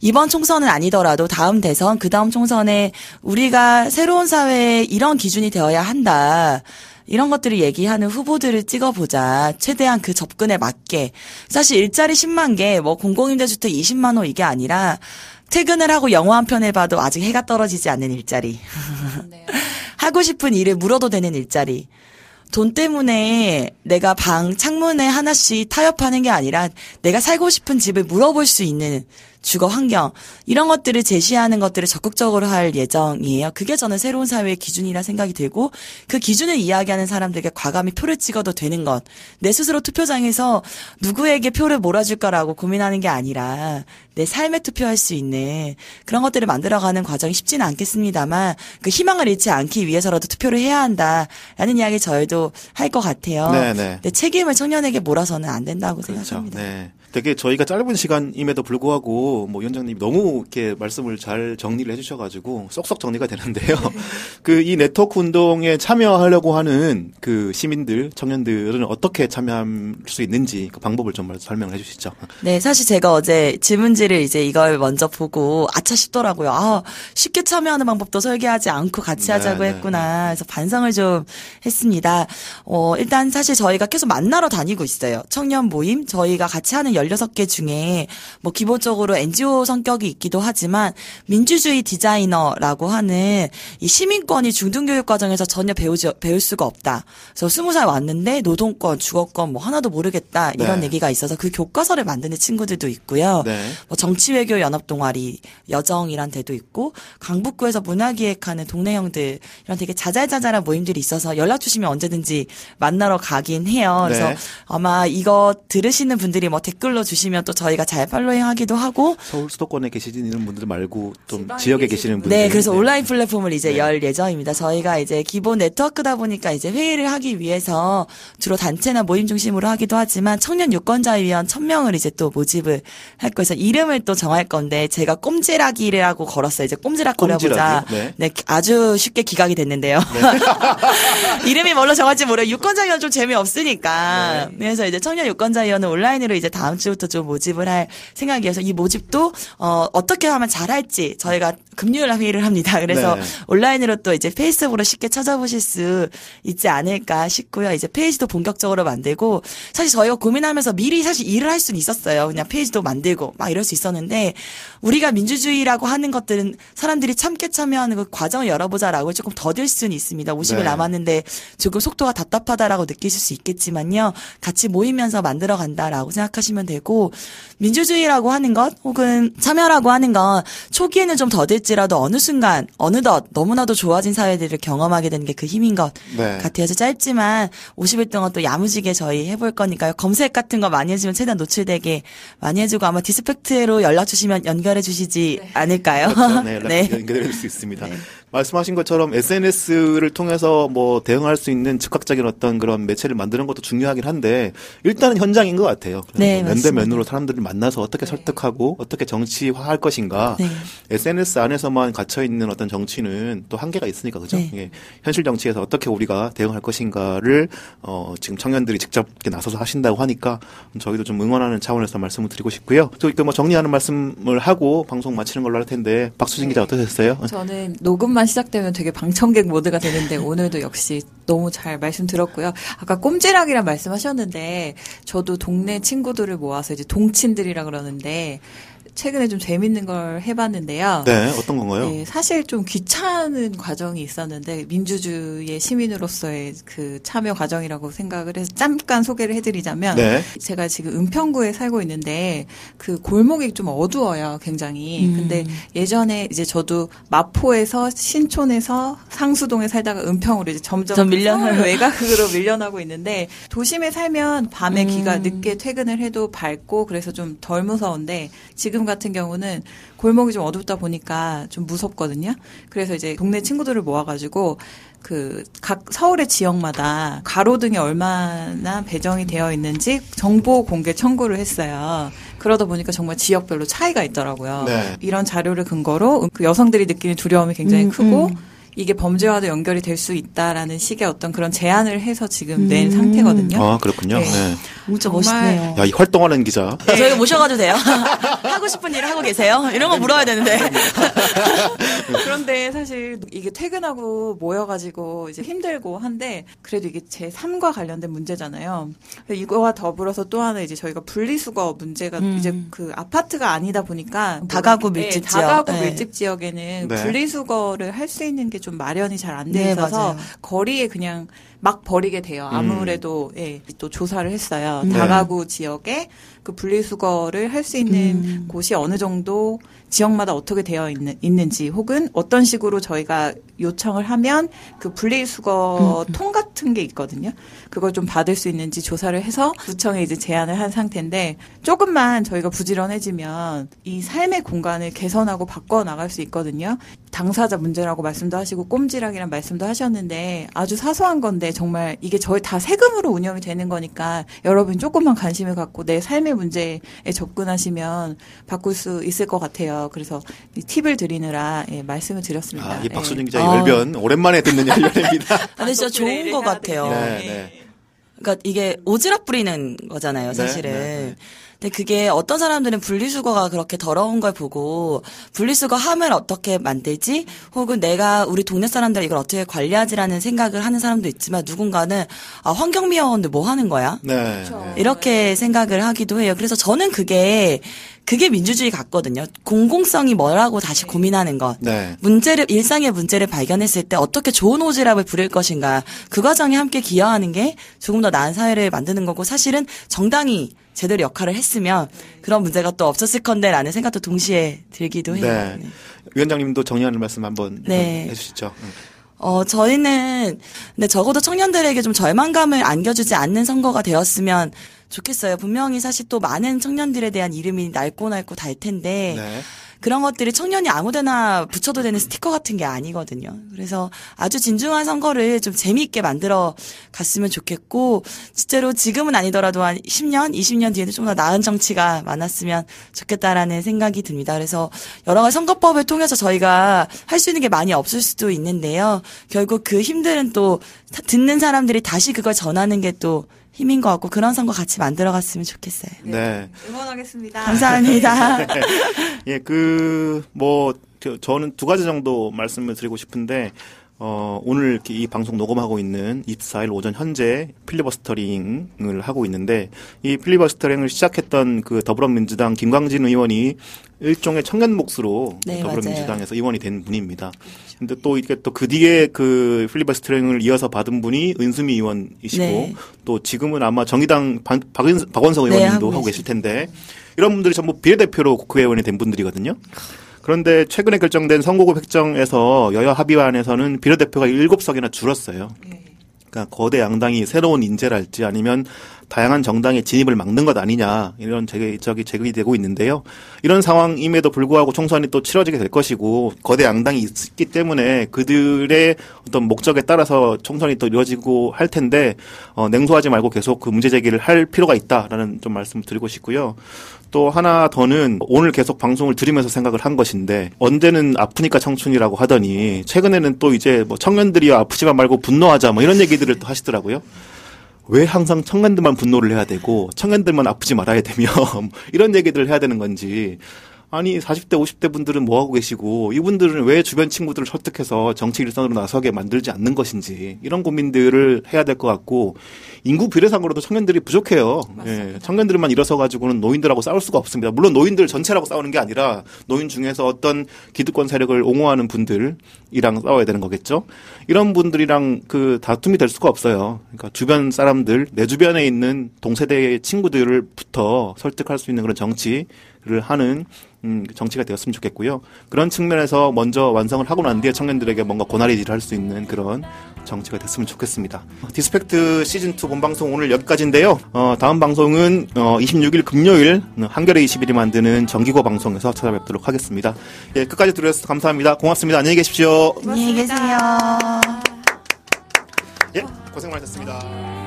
이번 총선은 아니더라도 다음 대선, 그 다음 총선에 우리가 새로운 사회에 이런 기준이 되어야 한다. 이런 것들을 얘기하는 후보들을 찍어보자. 최대한 그 접근에 맞게. 사실 일자리 10만 개, 뭐 공공임대주택 20만 호 이게 아니라 퇴근을 하고 영화 한 편 해봐도 아직 해가 떨어지지 않는 일자리. 네. *laughs* 하고 싶은 일을 물어도 되는 일자리. 돈 때문에 내가 방 창문에 하나씩 타협하는 게 아니라 내가 살고 싶은 집을 물어볼 수 있는 주거 환경 이런 것들을 제시하는 것들을 적극적으로 할 예정이에요. 그게 저는 새로운 사회의 기준이라 생각이 들고 그 기준을 이야기하는 사람들에게 과감히 표를 찍어도 되는 것. 내 스스로 투표장에서 누구에게 표를 몰아줄까라고 고민하는 게 아니라 내 삶에 투표할 수 있는 그런 것들을 만들어가는 과정이 쉽지는 않겠습니다만 그 희망을 잃지 않기 위해서라도 투표를 해야 한다라는 이야기 저희도 할 것 같아요. 네네. 근데 책임을 청년에게 몰아서는 안 된다고 그렇죠. 생각합니다. 네. 되게 저희가 짧은 시간임에도 불구하고 뭐 위원장님이 너무 이렇게 말씀을 잘 정리를 해주셔가지고 쏙쏙 정리가 되는데요. *laughs* 그 이 네트워크 운동에 참여하려고 하는 그 시민들, 청년들은 어떻게 참여할 수 있는지 그 방법을 좀 설명을 해주시죠. 네, 사실 제가 어제 질문지를 이제 이걸 먼저 보고 아차 싶더라고요. 아, 쉽게 참여하는 방법도 설계하지 않고 같이 네, 하자고 네, 했구나. 그래서 반성을 좀 했습니다. 어, 일단 사실 저희가 계속 만나러 다니고 있어요. 청년 모임, 저희가 같이 하는 16개 중에 뭐 기본적으로 NGO 성격이 있기도 하지만 민주주의 디자이너라고 하는 이 시민권이 중등교육 과정에서 전혀 배우지, 배울 수가 없다. 그래서 20살 왔는데 노동권, 주거권 뭐 하나도 모르겠다. 이런 네. 얘기가 있어서 그 교과서를 만드는 친구들도 있고요. 네. 뭐 정치외교 연합 동아리 여정이란 데도 있고 강북구에서 문화기획하는 동네 형들 이런 되게 자잘자잘한 모임들이 있어서 연락 주시면 언제든지 만나러 가긴 해요. 그래서 네. 아마 이거 들으시는 분들이 뭐 댓글 로 주시면 또 저희가 잘 팔로잉하기도 하고 서울 수도권에 계시는 분들 말고 좀 지역에 계시는 분들. 네, 그래서 온라인 플랫폼을 이제 네. 열 예정입니다. 저희가 이제 기본 네트워크다 보니까 이제 회의를 하기 위해서 주로 단체나 모임 중심으로 하기도 하지만 청년 유권자 위원 1000명을 이제 또 모집을 할 거여서 이름을 또 정할 건데 제가 꼼지락이라고 걸었어요. 이제 꼼지락 거려보자. 꼼지락이요? 네. 아주 쉽게 기각이 됐는데요. *laughs* 이름이 뭘로 정할지 모르요 유권자 위원 좀 재미없으니까. 그래서 이제 청년 유권자 위원은 온라인으로 이제 다음 주부터 좀 모집을 할 생각이어서 이 모집도 어, 어떻게 하면 잘할지 저희가 금요일 회의를 합니다. 그래서 네. 온라인으로 또 이제 페이스북으로 쉽게 찾아보실 수 있지 않을까 싶고요. 이제 페이지도 본격적으로 만들고 사실 저희가 고민하면서 미리 사실 일을 할 수는 있었어요. 그냥 페이지도 만들고 막 이럴 수 있었는데 우리가 민주주의라고 하는 것들은 사람들이 참게 참여하는 그 과정을 열어보자라고 조금 더딜 수는 있습니다. 50일 네. 남았는데 조금 속도가 답답하다라고 느끼실 수 있겠지만요. 같이 모이면서 만들어 간다라고 생각하시면 되고 민주주의라고 하는 것 혹은 참여라고 하는 건 초기에는 좀 더딜지라도 어느 순간 어느덧 너무나도 좋아진 사회들을 경험하게 되는 게 그 힘인 것 네. 같아요. 그래서 짧지만 50일 동안 또 야무지게 저희 해볼 거니까요. 검색 같은 거 많이 해주면 최대한 노출되게 많이 해주고 아마 디스펙트로 연락 주시면 연결해 주시지 않을까요? 그렇죠. 네, *laughs* 연락 연결해 수 있습니다. 말씀하신 것처럼 SNS를 통해서 뭐 대응할 수 있는 즉각적인 어떤 그런 매체를 만드는 것도 중요하긴 한데 일단은 현장인 것 같아요. 네, 면대 맞습니다. 면으로 사람들을 만나서 어떻게 설득하고 어떻게 정치화할 것인가. 네. SNS 안에서만 gat혀 있는 어떤 정치는 또 한계가 있으니까 그죠? 네. 예. 현실 정치에서 어떻게 우리가 대응할 것인가를 어 지금 청년들이 직접 이렇게 나서서 하신다고 하니까 저희도 좀 응원하는 차원에서 말씀을 드리고 싶고요. 또 이렇게 뭐 정리하는 말씀을 하고 방송 마치는 걸로 할 텐데 박수진 기자 어떠셨어요? 저는 녹음만 시작되면 되게 방청객 모드가 되는데 오늘도 역시 너무 잘 말씀 들었고요. 아까 꼼지락이란 말씀하셨는데 저도 동네 친구들을 모아서 이제 동친들이라 그러는데 최근에 좀 재밌는 걸 해봤는데요. 네, 어떤 건가요? 네, 사실 좀 귀찮은 과정이 있었는데 민주주의의 시민으로서의 그 참여 과정이라고 생각을 해서 잠깐 소개를 해드리자면 네. 제가 지금 은평구에 살고 있는데 그 골목이 좀 어두워요, 굉장히. 음. 근데 예전에 이제 저도 마포에서 신촌에서 상수동에 살다가 은평으로 이제 점점 좀 밀려- 서울 외곽으로 밀려나고 있는데 도심에 살면 밤에 음. 기가 늦게 퇴근을 해도 밝고 그래서 좀 덜 무서운데 지금 같은 경우는 골목이 좀 어둡다 보니까 좀 무섭거든요. 그래서 이제 동네 친구들을 모아가지고 그 각 서울의 지역마다 가로등이 얼마나 배정이 되어 있는지 정보 공개 청구를 했어요. 그러다 보니까 정말 지역별로 차이가 있더라고요. 네. 이런 자료를 근거로 그 여성들이 느끼는 두려움이 굉장히 음, 크고 음. 이게 범죄와도 연결이 될 수 있다라는 식의 어떤 그런 제안을 해서 지금 낸 음. 상태거든요. 아, 그렇군요. 네. 네. 진짜 멋있네요. 야, 이 활동하는 기자. 저희가 모셔가도 돼요? *laughs* 하고 싶은 일을 하고 계세요? 이런 거 물어야 되는데. *laughs* 그런데 사실 이게 퇴근하고 모여가지고 이제 힘들고 한데 그래도 이게 제 삶과 관련된 문제잖아요. 이거와 더불어서 또 하나 이제 저희가 분리수거 문제가 음. 이제 그 아파트가 아니다 보니까 다가구 네, 밀집 다가구 지역. 네. 밀집 지역에는 네. 분리수거를 할 수 있는 게좀 마련이 잘 안돼 네, 있어서 맞아요. 거리에 그냥 막 버리게 돼요. 음. 아무래도 예, 또 조사를 했어요. 네. 다가구 지역에 그 분리수거를 할 수 있는 음. 곳이 어느 정도 지역마다 어떻게 되어 있는, 있는지 혹은 어떤 식으로 저희가 요청을 하면 그 분리수거 음. 통 같은 게 있거든요. 그걸 좀 받을 수 있는지 조사를 해서 구청에 이제 제안을 한 상태인데 조금만 저희가 부지런해지면 이 삶의 공간을 개선하고 바꿔 나갈 수 있거든요. 당사자 문제라고 말씀도 하시고 꼼지락이란 말씀도 하셨는데 아주 사소한 건데 정말 이게 저희 다 세금으로 운영이 되는 거니까 여러분 조금만 관심을 갖고 내 삶의 문제에 접근하시면 바꿀 수 있을 것 같아요. 그래서 이 팁을 드리느라 예, 말씀을 드렸습니다. 아, 이 예. 박수진 기자의 아. 열변 오랜만에 듣는 *laughs* 열변입니다. 근데 진짜 좋은 플레이를 것 같아요. 네, 예. 네. 그러니까 이게 오지랖 부리는 거잖아요, 사실은. 네, 네. 근데 그게 어떤 사람들은 분리수거가 그렇게 더러운 걸 보고 분리수거 함을 어떻게 만들지? 혹은 내가 우리 동네 사람들 이걸 어떻게 관리하지라는 생각을 하는 사람도 있지만 누군가는 아, 환경미화원들 뭐 하는 거야? 네. 그렇죠. 이렇게 생각을 하기도 해요. 그래서 저는 그게 그게 민주주의 같거든요. 공공성이 뭐라고 다시 고민하는 것. 네. 문제를 일상의 문제를 발견했을 때 어떻게 좋은 오지랖을 부릴 것인가 그 과정에 함께 기여하는 게 조금 더 나은 사회를 만드는 거고 사실은 정당이 제대로 역할을 했으면 그런 문제가 또 없었을 건데라는 생각도 동시에 들기도 해요. 네. 네. 위원장님도 정리하는 말씀 한번 네. 해주시죠. 음. 어, 저희는, 근데 적어도 청년들에게 좀 절망감을 안겨주지 않는 선거가 되었으면 좋겠어요. 분명히 사실 또 많은 청년들에 대한 이름이 낡고 낡고 달 텐데, 네. 그런 것들이 청년이 아무데나 붙여도 되는 스티커 같은 게 아니거든요. 그래서 아주 진중한 선거를 좀 재미있게 만들어 갔으면 좋겠고, 실제로 지금은 아니더라도 한 10년, 20년 뒤에는 좀 더 나은 정치가 많았으면 좋겠다라는 생각이 듭니다. 그래서 여러 가지 선거법을 통해서 저희가 할 수 있는 게 많이 없을 수도 있는데요. 결국 그 힘들은 또 듣는 사람들이 다시 그걸 전하는 게또 힘인 것 같고, 그런 선거 같이 만들어 갔으면 좋겠어요. 네. 응원하겠습니다. 감사합니다. *laughs* 예, 그, 뭐, 저- 저는 두 가지 정도 말씀을 드리고 싶은데, 어, 오늘 이 방송 녹음하고 있는 24일 오전 현재 필리버스터링을 하고 있는데, 이 필리버스터링을 시작했던 그 더불어민주당 김광진 의원이 일종의 청년 몫으로 네, 더불어민주당에서 의원이 된 분입니다. 근데 또 이게 또 그 뒤에 그 필리버스터링을 이어서 받은 분이 은수미 의원이시고, 네. 또 지금은 아마 정의당 박, 박은, 박원석 네, 의원님도 하고 하고 계실 텐데, 이런 분들이 전부 비례대표로 국회의원이 된 분들이거든요. 그런데 최근에 결정된 선거구 획정에서 여야 합의안에서는 비례대표가 7석이나 줄었어요. 그러니까 거대 양당이 새로운 인재랄지 아니면 다양한 정당의 진입을 막는 것 아니냐 이런 제기적이 제기되고 있는데요. 이런 상황임에도 불구하고 총선이 또 치러지게 될 것이고 거대 양당이 있기 때문에 그들의 어떤 목적에 따라서 총선이 또 이루어지고 할 텐데 어, 냉소하지 말고 계속 그 문제 제기를 할 필요가 있다라는 좀 말씀을 드리고 싶고요. 또 하나 더는 오늘 계속 방송을 들으면서 생각을 한 것인데 언제는 아프니까 청춘이라고 하더니 최근에는 또 이제 뭐 청년들이 아프지만 말고 분노하자 뭐 이런 얘기들을 또 하시더라고요. 왜 항상 청년들만 분노를 해야 되고 청년들만 아프지 말아야 되며 *laughs* 이런 얘기들을 해야 되는 건지 아니 40대 50대 분들은 뭐 하고 계시고 이분들은 왜 주변 친구들을 설득해서 정치 일선으로 나서게 만들지 않는 것인지 이런 고민들을 해야 될 것 같고 인구 비례상으로도 청년들이 부족해요. 예, 청년들만 일어서 가지고는 노인들하고 싸울 수가 없습니다. 물론 노인들 전체라고 싸우는 게 아니라 노인 중에서 어떤 기득권 세력을 옹호하는 분들이랑 싸워야 되는 거겠죠. 이런 분들이랑 그 다툼이 될 수가 없어요. 그러니까 주변 사람들 내 주변에 있는 동세대의 친구들을부터 설득할 수 있는 그런 정치 를 하는 음, 정치가 되었으면 좋겠고요. 그런 측면에서 먼저 완성을 하고 난 뒤에 청년들에게 뭔가 고나리질을 할 수 있는 그런 정치가 됐으면 좋겠습니다. 디스팩트 시즌2 본방송 오늘 여기까지인데요. 어, 다음 방송은 어, 26일 금요일 한겨레 21이 만드는 정기고 방송에서 찾아뵙도록 하겠습니다. 예, 끝까지 들어주셔서 감사합니다. 고맙습니다. 안녕히 계십시오. 안녕히 계세요. 예, 고생 많으셨습니다.